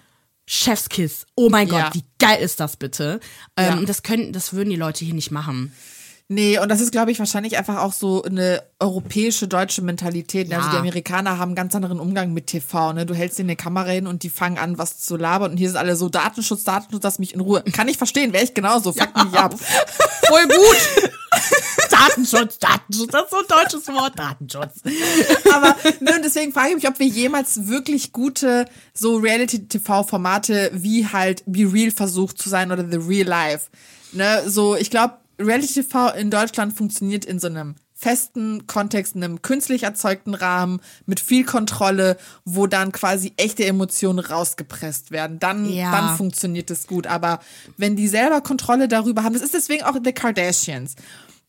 Chefskiss. Oh mein Gott, Ja. wie geil ist das bitte? Ja. Ähm, das können, das würden die Leute hier nicht machen. Nee, und das ist, glaube ich, wahrscheinlich einfach auch so eine europäische, deutsche Mentalität. Also Ja. die Amerikaner haben einen ganz anderen Umgang mit TV. Ne? Du hältst dir eine Kamera hin und die fangen an, was zu labern. Und hier sind alle so Datenschutz, Datenschutz, lass mich in Ruhe. Kann ich verstehen, wäre ich genauso. Fuck mich ab. Voll gut. Datenschutz, Datenschutz, das ist so ein deutsches Wort, Datenschutz. Aber ne, und deswegen frage ich mich, ob wir jemals wirklich gute so Reality-TV-Formate wie halt Be Real versucht zu sein oder The Real Life. Ne, so, ich glaube, Reality-TV in Deutschland funktioniert in so einem festen Kontext, in einem künstlich erzeugten Rahmen mit viel Kontrolle, wo dann quasi echte Emotionen rausgepresst werden. Dann, Ja. dann funktioniert es gut. Aber wenn die selber Kontrolle darüber haben, das ist deswegen auch The Kardashians.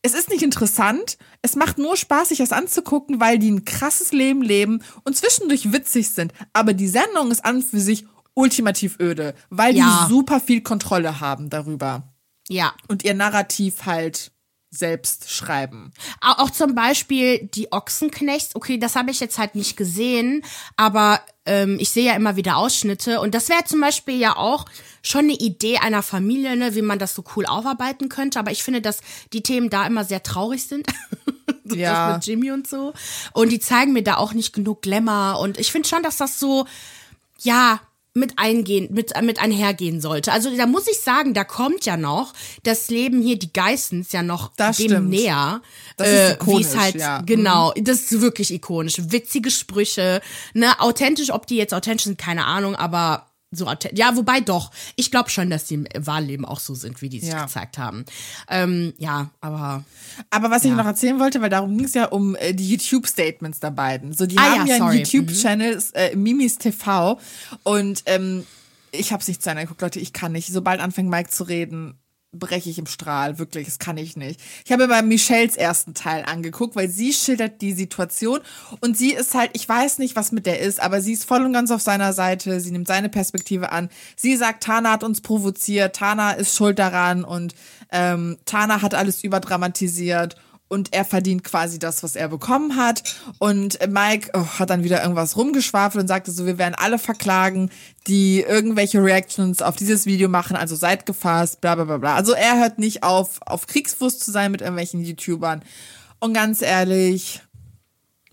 Es ist nicht interessant. Es macht nur Spaß, sich das anzugucken, weil die ein krasses Leben leben und zwischendurch witzig sind. Aber die Sendung ist an und für sich ultimativ öde, weil Ja. die super viel Kontrolle haben darüber Ja. und ihr Narrativ halt selbst schreiben. Au- Auch zum Beispiel die Ochsenknechts. Okay, das habe ich jetzt halt nicht gesehen, aber ähm, ich sehe ja immer wieder Ausschnitte und das wäre zum Beispiel ja auch schon eine Idee einer Familie, ne, wie man das so cool aufarbeiten könnte. Aber ich finde, dass die Themen da immer sehr traurig sind. Ja. mit Jimmy und so. Und die zeigen mir da auch nicht genug Glamour. Und ich finde schon, dass das so, ja, mit eingehen, mit, mit einhergehen sollte. Also da muss ich sagen, da kommt ja noch das Leben hier, die Geissens ja noch Das dem stimmt. näher. Das ist äh, wie ikonisch, es halt, ja. Mhm. genau, das ist wirklich ikonisch. Witzige Sprüche, ne, authentisch, ob die jetzt authentisch sind, keine Ahnung, aber so authentisch. Ja, wobei doch. Ich glaube schon, dass die im Wahlleben auch so sind, wie die sich Ja. gezeigt haben. Ähm, ja, aber Aber was ich noch erzählen wollte, weil darum ging es ja um äh, die YouTube-Statements der beiden. So, die Ah haben ja, ja, einen YouTube-Channel, äh, Mimis TV. Und ähm, ich habe es nicht zu Ende geguckt, Leute, ich kann nicht. Sobald anfängt Mike zu reden, breche ich im Strahl, wirklich, das kann ich nicht. Ich habe mir Michelles ersten Teil angeguckt, weil sie schildert die Situation und sie ist halt, ich weiß nicht, was mit der ist, aber sie ist voll und ganz auf seiner Seite, sie nimmt seine Perspektive an. Sie sagt, Tana hat uns provoziert, Tana ist schuld daran und ähm, Tana hat alles überdramatisiert und er verdient quasi das, was er bekommen hat. Und Mike oh, hat dann wieder irgendwas rumgeschwafelt und sagte so, wir werden alle verklagen, die irgendwelche Reactions auf dieses Video machen, also seid gefasst, bla bla bla bla. Also er hört nicht auf, auf Kriegsfuß zu sein mit irgendwelchen YouTubern. Und ganz ehrlich.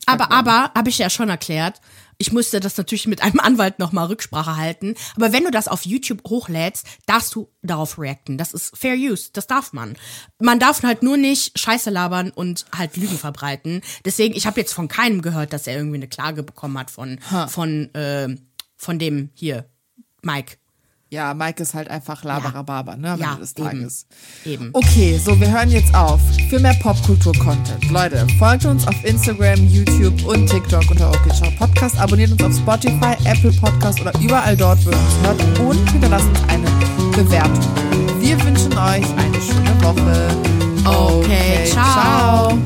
Aber, aber, habe ich ja schon erklärt, ich musste das natürlich mit einem Anwalt nochmal Rücksprache halten. Aber wenn du das auf YouTube hochlädst, darfst du darauf reacten. Das ist Fair Use. Das darf man. Man darf halt nur nicht Scheiße labern und halt Lügen verbreiten. Deswegen, ich habe jetzt von keinem gehört, dass er irgendwie eine Klage bekommen hat von, von, äh, von dem hier, Mike. Ja, Mike ist halt einfach Laberababer, ne, am Ja, Ende des Tages. Eben. Okay, so, wir hören jetzt auf. Für mehr Popkultur-Content. Leute, folgt uns auf Instagram, YouTube und TikTok unter OK Ciao Podcast. Abonniert uns auf Spotify, Apple Podcast oder überall dort, wo ihr uns hört. Und hinterlasst uns eine Bewertung. Wir wünschen euch eine schöne Woche. Okay, ciao.